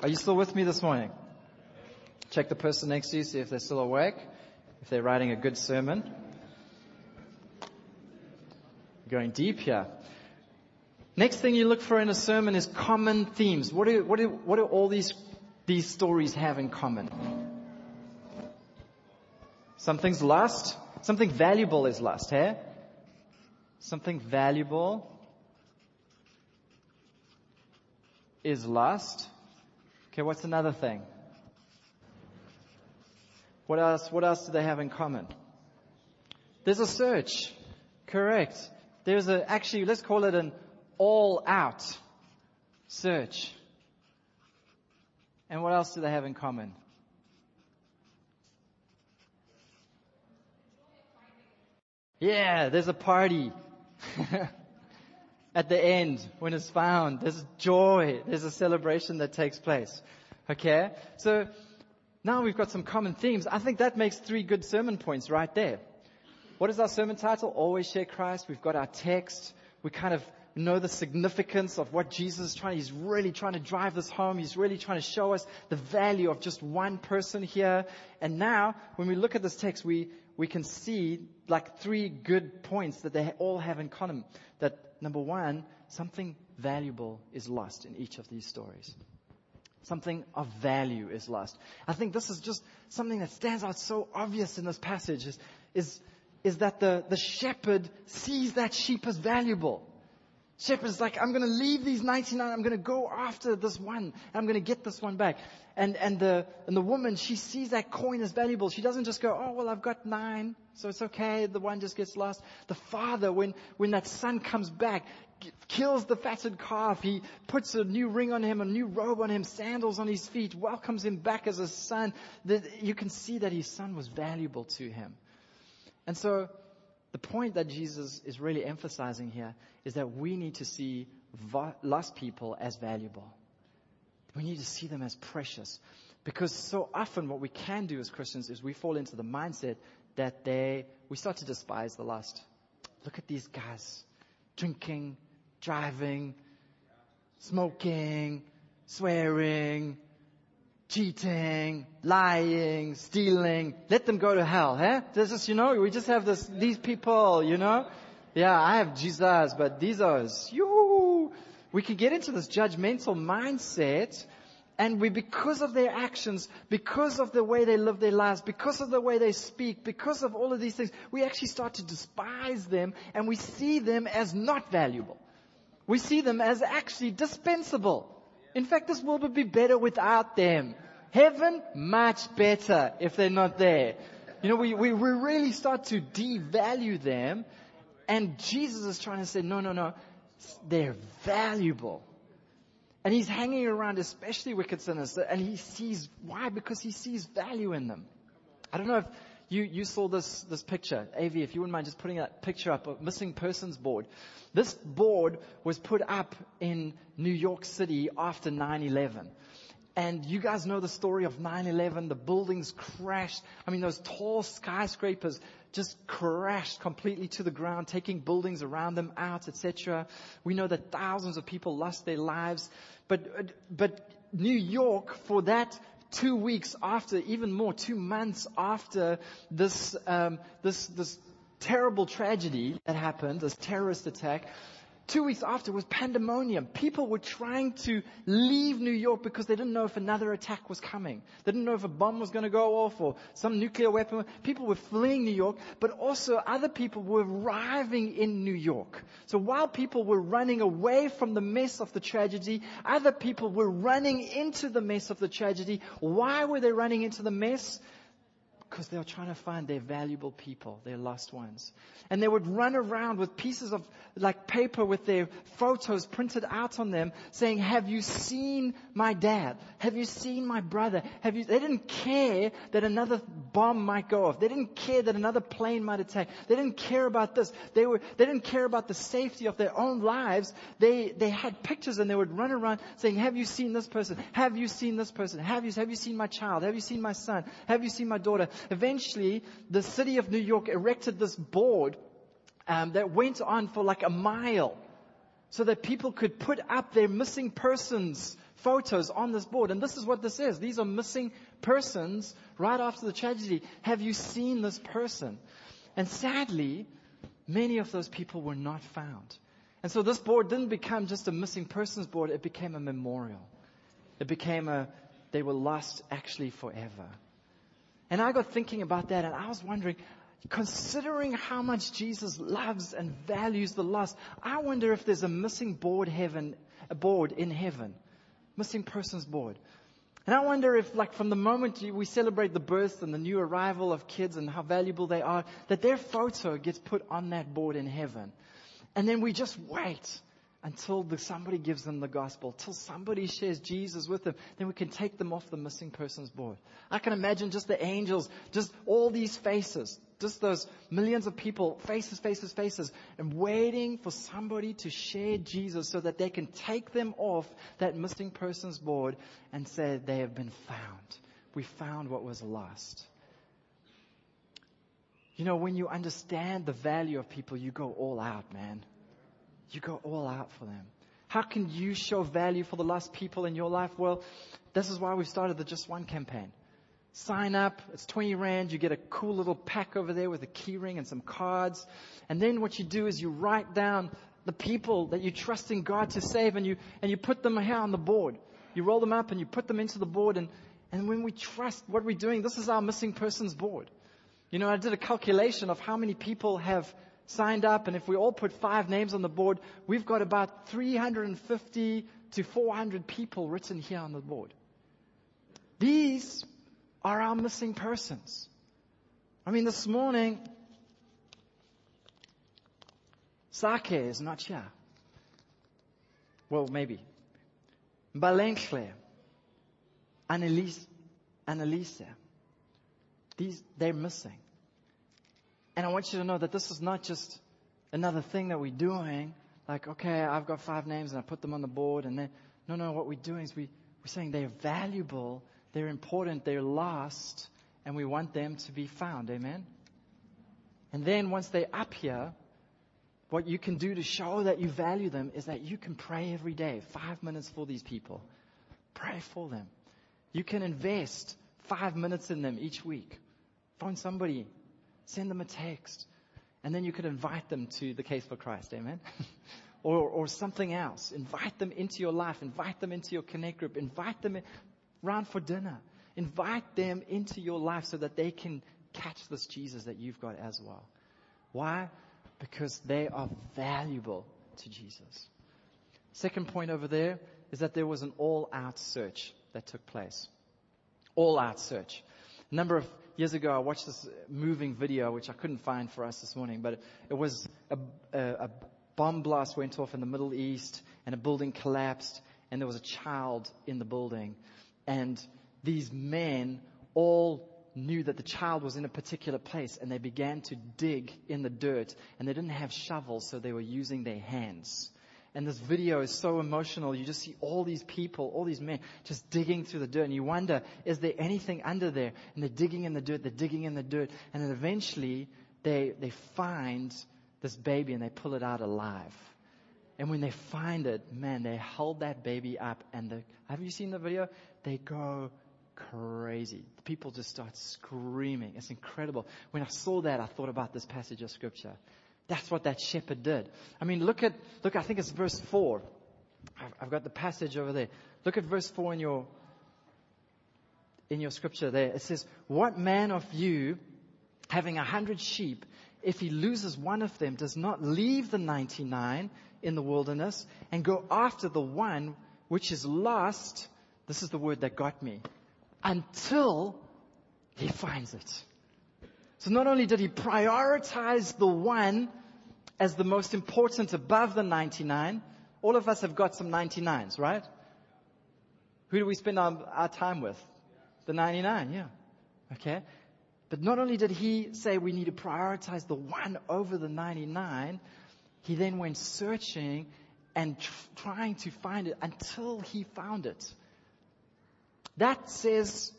Speaker 1: Are you still with me this morning? Check the person next to you, see if they're still awake, if they're writing a good sermon. Going deep here. Next thing you look for in a sermon is common themes. What do, what do, what do all these, these stories have in common? Something's lost. Something valuable is lost, hey? Something valuable is lost. Okay, what's another thing? What else, what else do they have in common? There's a search. Correct. There's a, actually, let's call it an all out search. And what else do they have in common? Yeah, there's a party. At the end, when it's found, there's joy. There's a celebration that takes place. Okay? So, now we've got some common themes. I think that makes three good sermon points right there. What is our sermon title? Always share Christ. We've got our text. We kind of know the significance of what Jesus is trying. He's really trying to drive this home. He's really trying to show us the value of just one person here. And now, when we look at this text, we, we can see like three good points that they all have in common. That number one, something valuable is lost in each of these stories. Something of value is lost. I think this is just something that stands out so obvious in this passage is, is, is that the, the shepherd sees that sheep as valuable. Shepherd's like, I'm going to leave these 99. I'm going to go after this one. I'm going to get this one back. And, and the, and the woman, she sees that coin as valuable. She doesn't just go, oh, well, I've got nine. So it's okay. The one just gets lost. The father, when, when that son comes back, kills the fatted calf. He puts a new ring on him, a new robe on him, sandals on his feet, welcomes him back as a son. That you can see that his son was valuable to him. And so the point that Jesus is really emphasizing here is that we need to see lost people as valuable. We need to see them as precious. Because so often what we can do as Christians is we fall into the mindset that they, we start to despise the lost. Look at these guys drinking, driving, smoking, swearing, cheating, lying, stealing. Let them go to hell, huh? This is, you know, we just have this, these people, you know? Yeah, I have Jesus, but these are, you. We can get into this judgmental mindset and we, because of their actions, because of the way they live their lives, because of the way they speak, because of all of these things, we actually start to despise them and we see them as not valuable. We see them as actually dispensable. In fact, this world would be better without them. Heaven, much better if they're not there. You know, we, we, we really start to devalue them. And Jesus is trying to say, no, no, no. They're valuable. And he's hanging around, especially wicked sinners. And he sees, why? Because he sees value in them. I don't know if you, you saw this, this picture. AV, if you wouldn't mind just putting that picture up, a missing persons board. This board was put up in New York City after 9-11. And you guys know the story of 9-11. The buildings crashed. I mean, those tall skyscrapers just crashed completely to the ground, taking buildings around them out, etc. We know that thousands of people lost their lives. But, but New York, for that two weeks after, even more, two months after this, um, this, this terrible tragedy that happened, this terrorist attack, Two weeks after was pandemonium. People were trying to leave New York because they didn't know if another attack was coming. They didn't know if a bomb was going to go off or some nuclear weapon. People were fleeing New York, but also other people were arriving in New York. So while people were running away from the mess of the tragedy, other people were running into the mess of the tragedy. Why were they running into the mess? Because they were trying to find their valuable people, their lost ones. And they would run around with pieces of like paper with their photos printed out on them saying, have you seen my dad? Have you seen my brother? Have you, they didn't care that another bomb might go off. They didn't care that another plane might attack. They didn't care about this. They were, they didn't care about the safety of their own lives. They, they had pictures and they would run around saying, have you seen this person? Have you seen this person? Have you, have you seen my child? Have you seen my son? Have you seen my daughter? Eventually, the city of New York erected this board um, that went on for like a mile so that people could put up their missing persons photos on this board. And this is what this is. These are missing persons right after the tragedy. Have you seen this person? And sadly, many of those people were not found. And so this board didn't become just a missing persons board, it became a memorial. It became a, they were lost actually forever. And I got thinking about that and I was wondering, considering how much Jesus loves and values the lost, I wonder if there's a missing board heaven, a board in heaven, missing persons board. And I wonder if, like, from the moment we celebrate the birth and the new arrival of kids and how valuable they are, that their photo gets put on that board in heaven. And then we just wait until the, somebody gives them the gospel, till somebody shares Jesus with them, then we can take them off the missing persons board. I can imagine just the angels, just all these faces, just those millions of people, faces, faces, faces, and waiting for somebody to share Jesus so that they can take them off that missing persons board and say they have been found. We found what was lost. You know, when you understand the value of people, you go all out, man. You go all out for them. How can you show value for the lost people in your life? Well, this is why we've started the Just One campaign. Sign up. It's 20 Rand. You get a cool little pack over there with a keyring and some cards. And then what you do is you write down the people that you trust in God to save and you, and you put them here on the board. You roll them up and you put them into the board and, and when we trust what we're doing, this is our missing persons board. You know, I did a calculation of how many people have signed up, and if we all put five names on the board, we've got about 350 to 400 people written here on the board. These are our missing persons. I mean, this morning, Sake is not here. Well, maybe. Balencle, Annalise, Annalisa. These, they're missing. And I want you to know that this is not just another thing that we're doing. Like, okay, I've got five names and I put them on the board and then, no, no, what we're doing is we, we're saying they're valuable, they're important, they're lost, and we want them to be found. Amen? And then once they're up here, what you can do to show that you value them is that you can pray every day, five minutes for these people. Pray for them. You can invest five minutes in them each week. Phone somebody, Send them a text. And then you could invite them to the case for Christ. Amen. or, or something else. Invite them into your life. Invite them into your connect group. Invite them round for dinner. Invite them into your life so that they can catch this Jesus that you've got as well. Why? Because they are valuable to Jesus. Second point over there is that there was an all out search that took place. All out search. A number of years ago, I watched this moving video, which I couldn't find for us this morning, but it was a, a, a bomb blast went off in the Middle East and a building collapsed and there was a child in the building. And these men all knew that the child was in a particular place and they began to dig in the dirt and they didn't have shovels, so they were using their hands. And this video is so emotional. You just see all these people, all these men just digging through the dirt. And you wonder, is there anything under there? And they're digging in the dirt, they're digging in the dirt. And then eventually they, they find this baby and they pull it out alive. And when they find it, man, they hold that baby up and the, have you seen the video? They go crazy. People just start screaming. It's incredible. When I saw that, I thought about this passage of scripture. That's what that shepherd did. I mean, look at, look, I think it's verse 4. I've, got the passage over there. Look at verse 4 in your, in your scripture there. It says, What man of you, having a hundred sheep, if he loses one of them, does not leave the 99 in the wilderness and go after the one which is lost? This is the word that got me. Until he finds it. So not only did he prioritize the one as the most important above the 99, all of us have got some 99s, right? Who do we spend our, our time with? The 99, yeah. Okay. But not only did he say we need to prioritize the one over the 99, he then went searching and tr- trying to find it until he found it. That says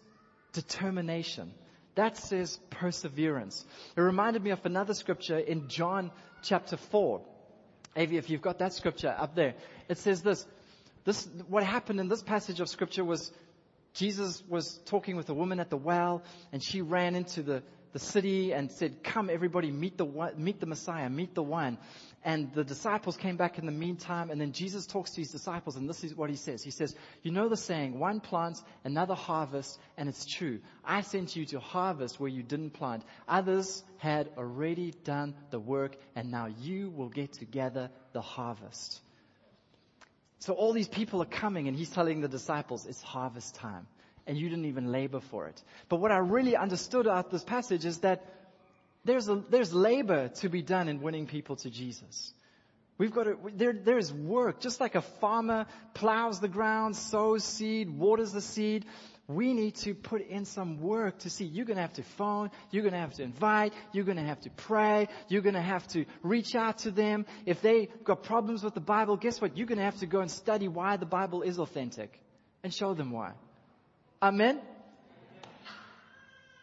Speaker 1: determination. That says perseverance. It reminded me of another scripture in John chapter 4. Avi, if you've got that scripture up there, it says this. This, what happened in this passage of scripture was Jesus was talking with a woman at the well and she ran into the, the city and said, come everybody, meet the, meet the Messiah, meet the one. And the disciples came back in the meantime, and then Jesus talks to his disciples, and this is what he says. He says, You know the saying, one plants, another harvests, and it's true. I sent you to harvest where you didn't plant. Others had already done the work, and now you will get to gather the harvest. So all these people are coming, and he's telling the disciples, It's harvest time. And you didn't even labor for it. But what I really understood out this passage is that there's, a, there's labor to be done in winning people to Jesus. We've got to, there, there's work. Just like a farmer plows the ground, sows seed, waters the seed, we need to put in some work to see. You're going to have to phone. You're going to have to invite. You're going to have to pray. You're going to have to reach out to them. If they've got problems with the Bible, guess what? You're going to have to go and study why the Bible is authentic and show them why. Amen?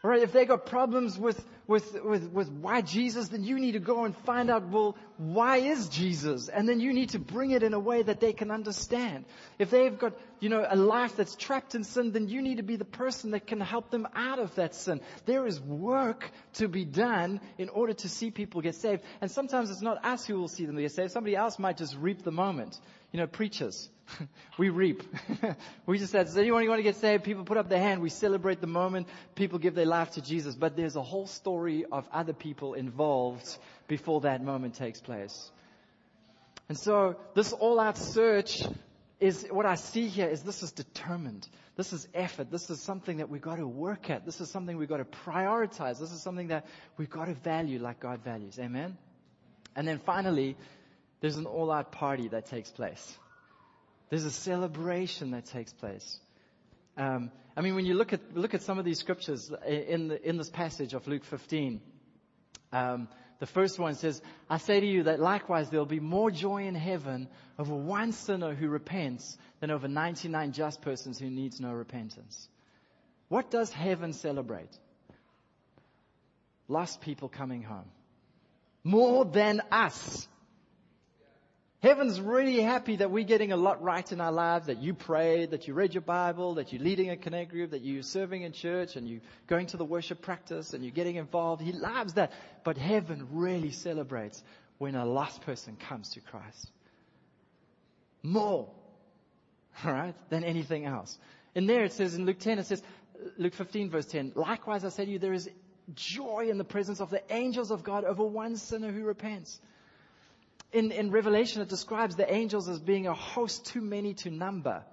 Speaker 1: All right, if they got problems with with, with, with why Jesus, then you need to go and find out, well, why is Jesus? And then you need to bring it in a way that they can understand. If they've got, you know, a life that's trapped in sin, then you need to be the person that can help them out of that sin. There is work to be done in order to see people get saved. And sometimes it's not us who will see them get saved. Somebody else might just reap the moment. You know, preachers. we reap. we just said, does anyone want to get saved? People put up their hand. We celebrate the moment. People give their life to Jesus. But there's a whole story of other people involved before that moment takes place. And so this all out search is what I see here is this is determined. This is effort. This is something that we've got to work at. This is something we've got to prioritize. This is something that we've got to value like God values. Amen? And then finally, there's an all out party that takes place. There's a celebration that takes place. Um, I mean, when you look at look at some of these scriptures in the, in this passage of Luke 15, um, the first one says, "I say to you that likewise there will be more joy in heaven over one sinner who repents than over 99 just persons who needs no repentance." What does heaven celebrate? Lost people coming home. More than us. Heaven's really happy that we're getting a lot right in our lives, that you prayed, that you read your Bible, that you're leading a connect group, that you're serving in church and you're going to the worship practice and you're getting involved. He loves that. But heaven really celebrates when a lost person comes to Christ. More, alright, than anything else. And there it says in Luke 10, it says, Luke 15 verse 10, likewise I say to you, there is joy in the presence of the angels of God over one sinner who repents in, in Revelation, it describes the angels as being a host too many to number.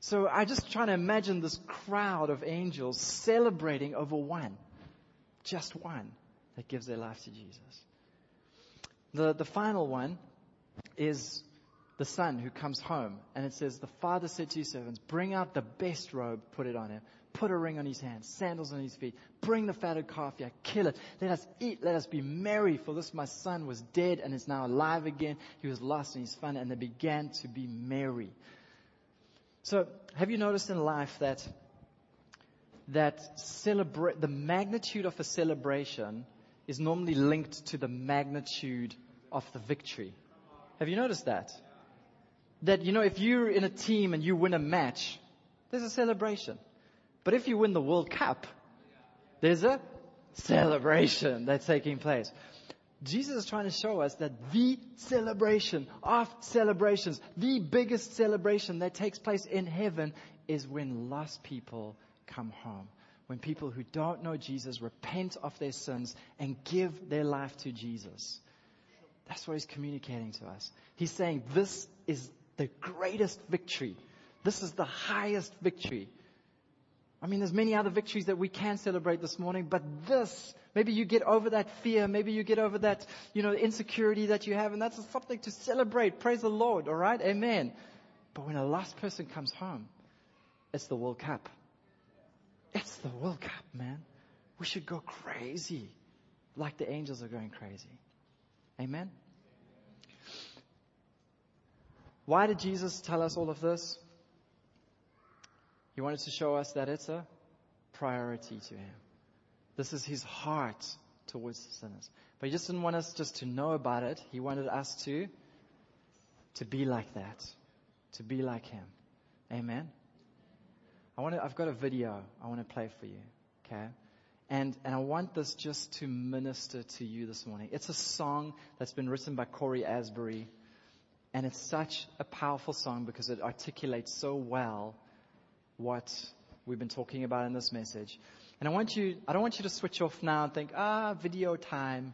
Speaker 1: So I just try to imagine this crowd of angels celebrating over one. Just one that gives their life to Jesus. The, the final one is the son who comes home. And it says, the father said to his servants, bring out the best robe, put it on him. Put a ring on his hand, sandals on his feet. Bring the fatted calf here, kill it. Let us eat, let us be merry, for this my son was dead and is now alive again. He was lost and he's found, and they began to be merry. So, have you noticed in life that that celebrate the magnitude of a celebration is normally linked to the magnitude of the victory? Have you noticed that? That you know, if you're in a team and you win a match, there's a celebration. But if you win the World Cup, there's a celebration that's taking place. Jesus is trying to show us that the celebration of celebrations, the biggest celebration that takes place in heaven is when lost people come home. When people who don't know Jesus repent of their sins and give their life to Jesus. That's what he's communicating to us. He's saying this is the greatest victory. This is the highest victory I mean, there's many other victories that we can celebrate this morning, but this, maybe you get over that fear, maybe you get over that, you know, insecurity that you have, and that's something to celebrate. Praise the Lord, alright? Amen. But when a lost person comes home, it's the World Cup. It's the World Cup, man. We should go crazy like the angels are going crazy. Amen? Why did Jesus tell us all of this? He wanted to show us that it's a priority to Him.
Speaker 2: This is his heart towards sinners. But he just didn't want us just to know about it. He wanted us to, to be like that. To be like him. Amen. I want to, I've got a video I want to play for you. Okay. And, and I want this just to minister to you this morning. It's a song that's been written by Cory Asbury. And it's such a powerful song because it articulates so well what we've been talking about in this message. And I want you, I don't want you to switch off now and think, ah, video time.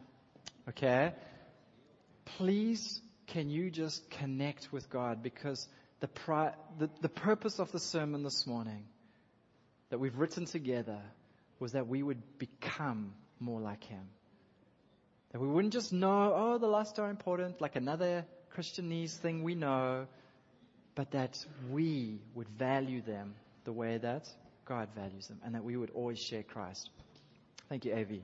Speaker 2: Okay? Please, can you just connect with God? Because the, pri- the, the purpose of the sermon this morning that we've written together was that we would become more like Him. That we wouldn't just know, oh, the lusts are important, like another Christianese thing we know, but that we would value them the way that God values them and that we would always share Christ. Thank you, Avi.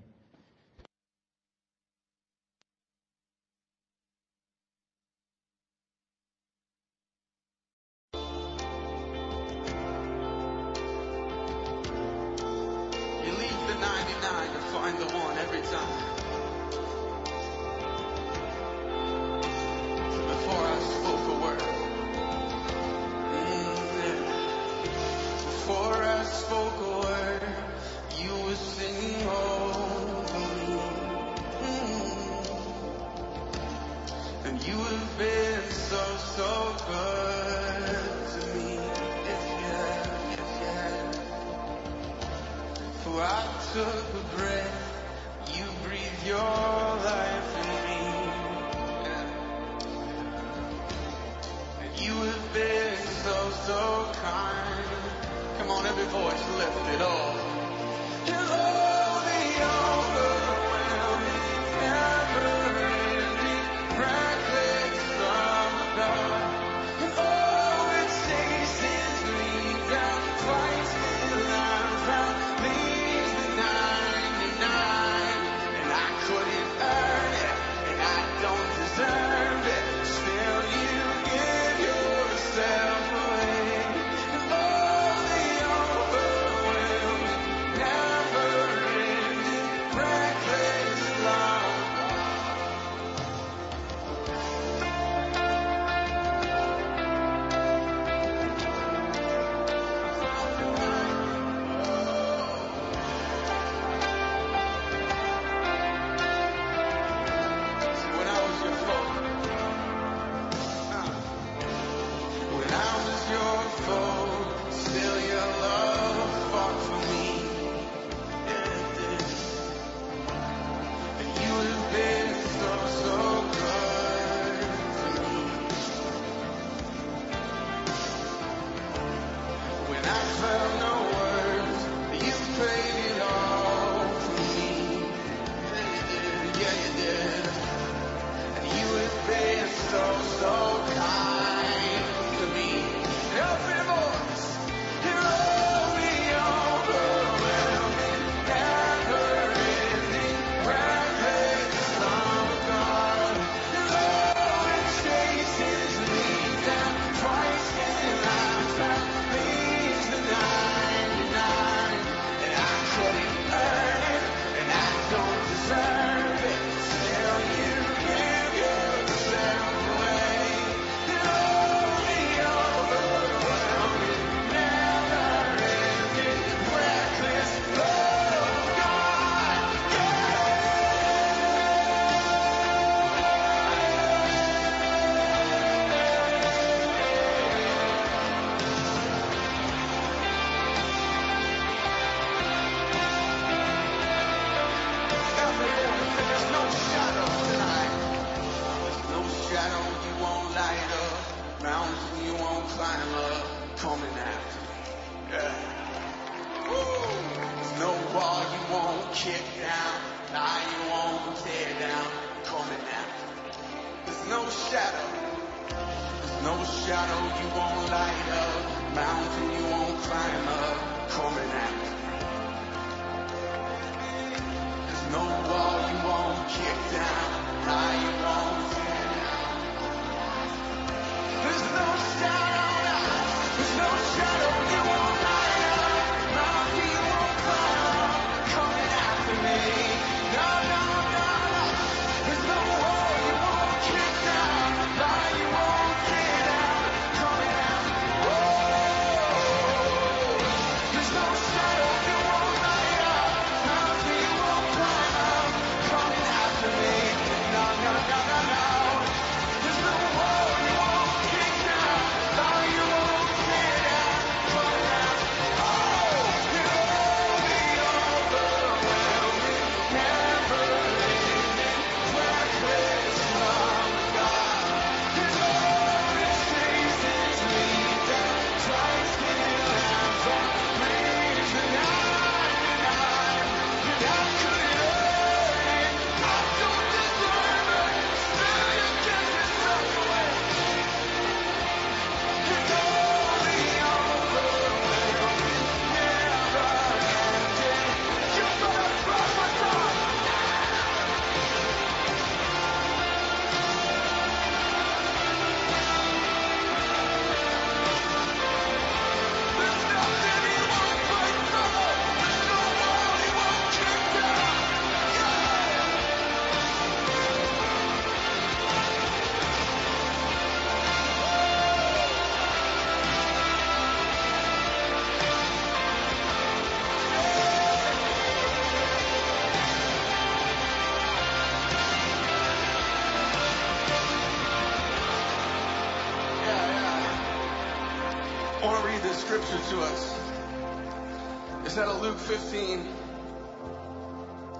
Speaker 2: 15.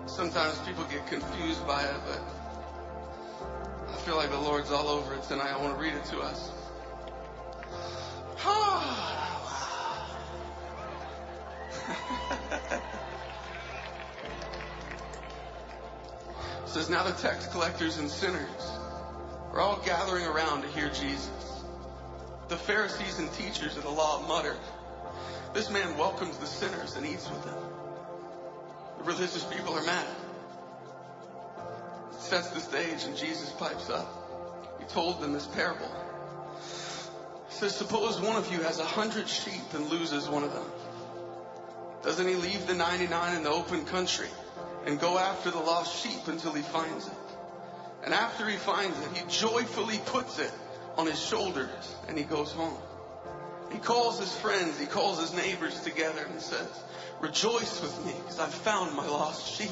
Speaker 2: Sometimes people get confused by it, but I feel like the Lord's all over it tonight. I want to read it to us. it says, Now the tax collectors and sinners are all gathering around to hear Jesus. The Pharisees and teachers of the law muttered, This man welcomes the sinners and eats with them. The religious people are mad. Sets the stage and Jesus pipes up. He told them this parable. He says, Suppose one of you has a hundred sheep and loses one of them. Doesn't he leave the 99 in the open country and go after the lost sheep until he finds it? And after he finds it, he joyfully puts it on his shoulders and he goes home. He calls his friends, he calls his neighbors together and says, Rejoice with me because I've found my lost sheep.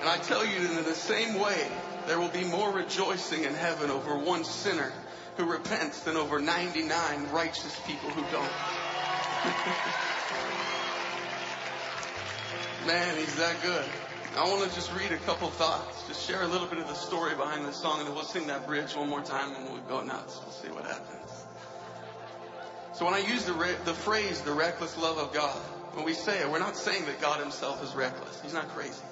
Speaker 2: And I tell you that in the same way, there will be more rejoicing in heaven over one sinner who repents than over 99 righteous people who don't. Man, he's that good. I want to just read a couple thoughts, just share a little bit of the story behind this song, and then we'll sing that bridge one more time and we'll go nuts. We'll see what happens. So when I use the, re- the phrase, the reckless love of God, when we say it, we're not saying that God himself is reckless. He's not crazy.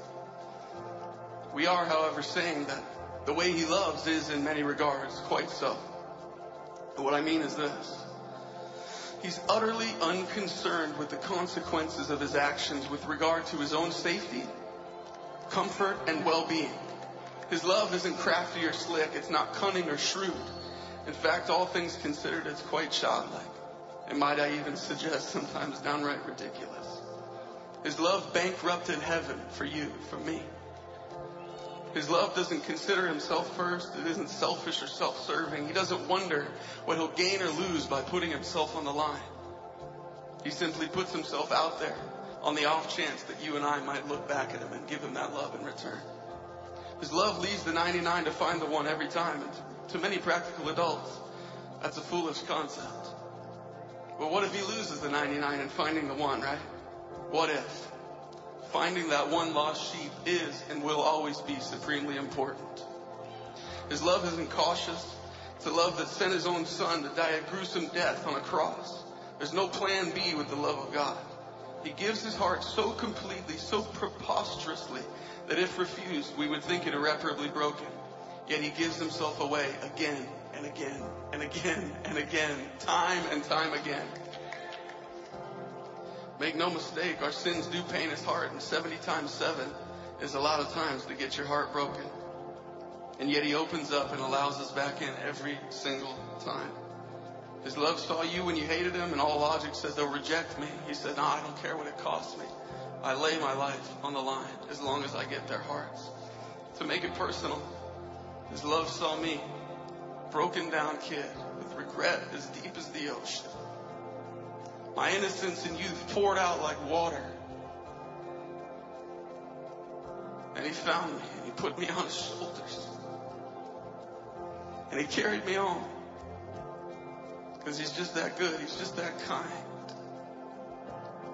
Speaker 2: We are, however, saying that the way he loves is in many regards quite so. And what I mean is this. He's utterly unconcerned with the consequences of his actions with regard to his own safety, comfort, and well-being. His love isn't crafty or slick. It's not cunning or shrewd. In fact, all things considered, it's quite childlike. And might I even suggest sometimes downright ridiculous. His love bankrupted heaven for you, for me. His love doesn't consider himself first. It isn't selfish or self-serving. He doesn't wonder what he'll gain or lose by putting himself on the line. He simply puts himself out there on the off chance that you and I might look back at him and give him that love in return. His love leaves the 99 to find the one every time. And to many practical adults, that's a foolish concept. But what if he loses the 99 and finding the one, right? What if? finding that one lost sheep is and will always be supremely important. His love isn't cautious. It's a love that sent his own son to die a gruesome death on a cross. There's no plan B with the love of God. He gives his heart so completely, so preposterously, that if refused, we would think it irreparably broken. Yet he gives himself away again and again and again and again, time and time again. Make no mistake, our sins do pain his heart, and 70 times 7 is a lot of times to get your heart broken. And yet he opens up and allows us back in every single time. His love saw you when you hated him, and all logic says they'll reject me. He said, No, I don't care what it costs me. I lay my life on the line as long as I get their hearts. To make it personal, his love saw me, broken down kid, with regret as deep as the ocean. My innocence and youth poured out like water. And he found me and he put me on his shoulders. And he carried me on. Because he's just that good. He's just that kind.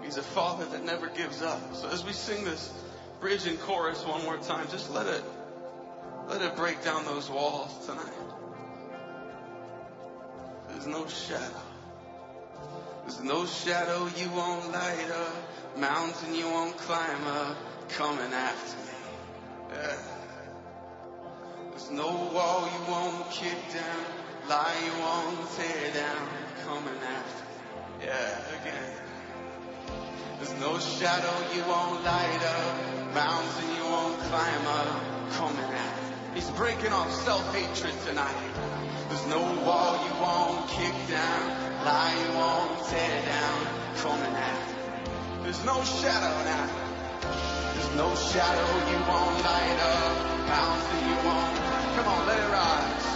Speaker 2: He's a father that never gives up. So as we sing this bridge and chorus one more time, just let it, let it break down those walls tonight. There's no shadow. There's no shadow you won't light up, mountain you won't climb up, coming after me. Yeah. There's no wall you won't kick down, lie you won't tear down, coming after. Yeah, again. There's no shadow you won't light up, mountain you won't climb up, coming after. He's breaking off self-hatred tonight. There's no wall you won't kick down, lie you won't tear down, coming after. There's no shadow now. There's no shadow you won't light up, mountain you won't. Come on, let it rise.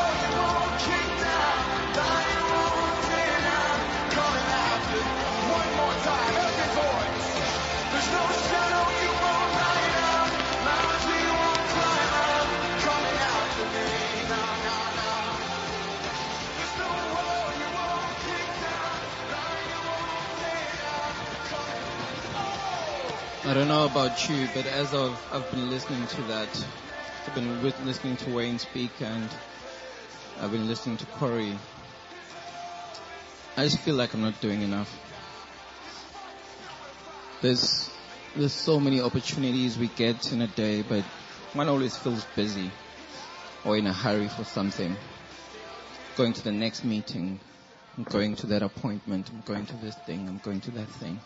Speaker 3: I don't know about you, but as I've, I've been listening to that, I've been listening to Wayne speak and I've been listening to Corey. I just feel like I'm not doing enough. There's, there's so many opportunities we get in a day, but one always feels busy or in a hurry for something. Going to the next meeting, I'm going to that appointment, I'm going to this thing, I'm going to that thing.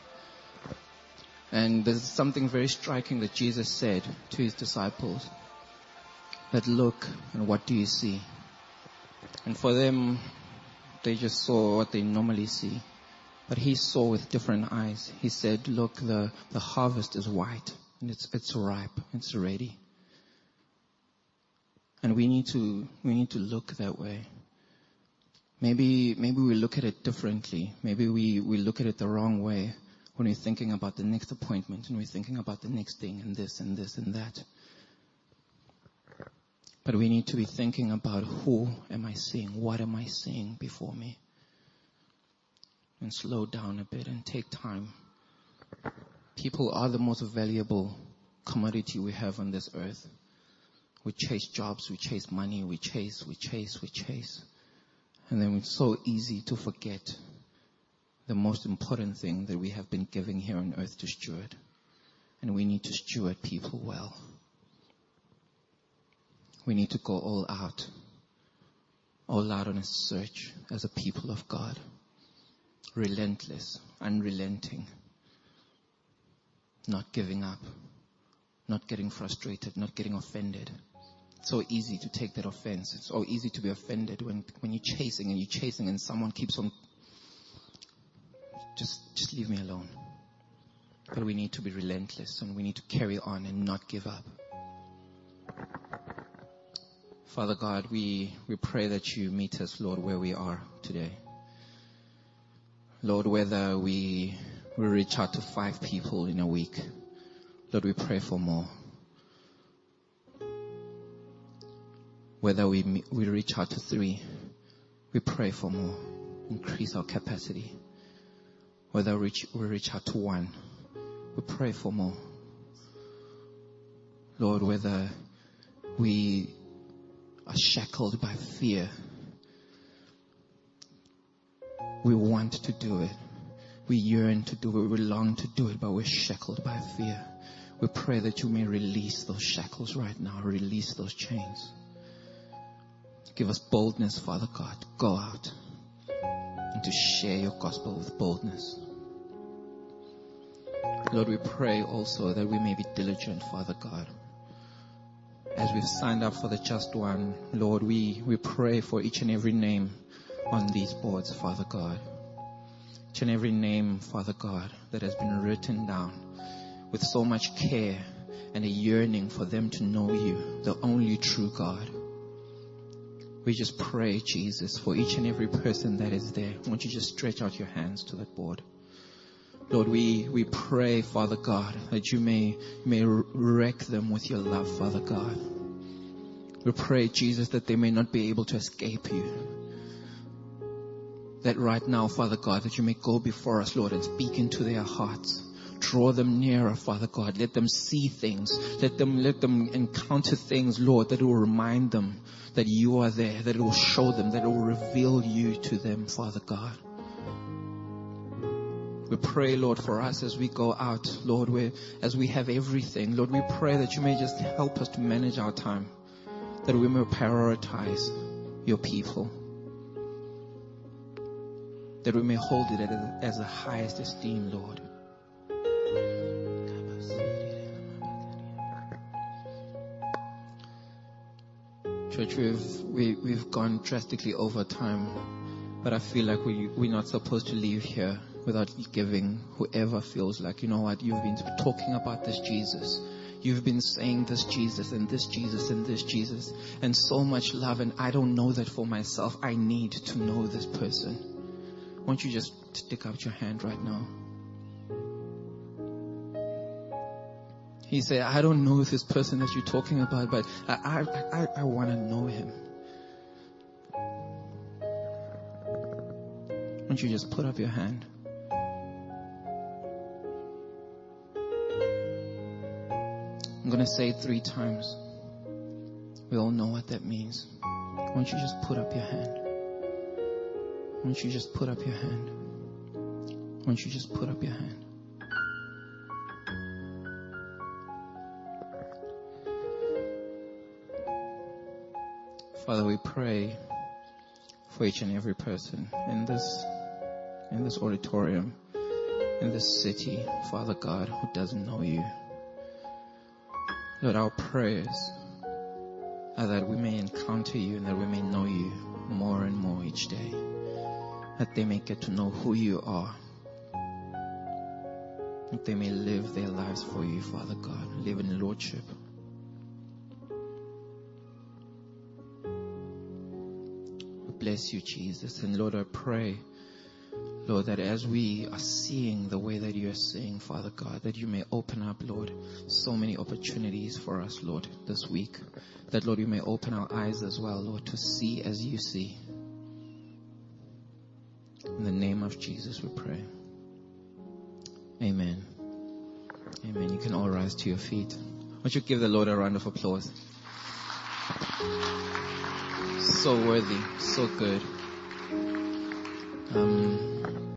Speaker 3: And there's something very striking that Jesus said to his disciples. That look and what do you see? And for them, they just saw what they normally see. But he saw with different eyes. He said, look, the, the harvest is white and it's, it's ripe. It's ready. And we need to, we need to look that way. Maybe, maybe we look at it differently. Maybe we, we look at it the wrong way when we're thinking about the next appointment and we're thinking about the next thing and this and this and that. But we need to be thinking about who am I seeing? What am I seeing before me? And slow down a bit and take time. People are the most valuable commodity we have on this earth. We chase jobs, we chase money, we chase, we chase, we chase. And then it's so easy to forget the most important thing that we have been given here on earth to steward. And we need to steward people well. We need to go all out, all out on a search as a people of God. Relentless, unrelenting, not giving up, not getting frustrated, not getting offended. It's so easy to take that offense. It's so easy to be offended when, when you're chasing and you're chasing and someone keeps on just, just leave me alone. But we need to be relentless and we need to carry on and not give up. Father God, we, we pray that you meet us, Lord, where we are today. Lord, whether we, we reach out to five people in a week, Lord, we pray for more. Whether we, we reach out to three, we pray for more. Increase our capacity whether we reach out to one, we pray for more. Lord, whether we are shackled by fear, we want to do it. We yearn to do it. We long to do it, but we're shackled by fear. We pray that you may release those shackles right now, release those chains. Give us boldness, Father God, go out and to share your gospel with boldness. Lord, we pray also that we may be diligent, Father God. As we've signed up for the just one, Lord, we, we pray for each and every name on these boards, Father God. Each and every name, Father God, that has been written down with so much care and a yearning for them to know you, the only true God. We just pray, Jesus, for each and every person that is there. Won't you just stretch out your hands to that board? Lord, we, we pray, Father God, that you may, may wreck them with your love, Father God. We pray, Jesus, that they may not be able to escape you. That right now, Father God, that you may go before us, Lord, and speak into their hearts. Draw them nearer, Father God. Let them see things. Let them, let them encounter things, Lord, that will remind them that you are there, that it will show them, that it will reveal you to them, Father God. We pray, Lord, for us as we go out, Lord, we, as we have everything. Lord, we pray that you may just help us to manage our time, that we may prioritize your people, that we may hold it as the highest esteem, Lord. Church, we've, we, have we have gone drastically over time, but I feel like we, we're not supposed to leave here without giving whoever feels like, you know what, you've been talking about this Jesus. You've been saying this Jesus and this Jesus and this Jesus and so much love and I don't know that for myself. I need to know this person. Won't you just stick out your hand right now? He said, I don't know this person that you're talking about, but I, I, I, I want to know him. Won't you just put up your hand? Going to say it three times. We all know what that means. Why don't you just put up your hand? Why don't you just put up your hand? Why don't you just put up your hand? Father, we pray for each and every person in this, in this auditorium, in this city, Father God, who doesn't know you. Lord, our prayers are that we may encounter you and that we may know you more and more each day. That they may get to know who you are. That they may live their lives for you, Father God. Live in Lordship. We bless you, Jesus. And Lord, I pray, Lord, that as we are seeing the way that you are seeing, Father God, that you may open up, Lord, so many opportunities for us, Lord, this week. That, Lord, you may open our eyes as well, Lord, to see as you see. In the name of Jesus, we pray. Amen. Amen. You can all rise to your feet. Why don't you give the Lord a round of applause? So worthy, so good. Um,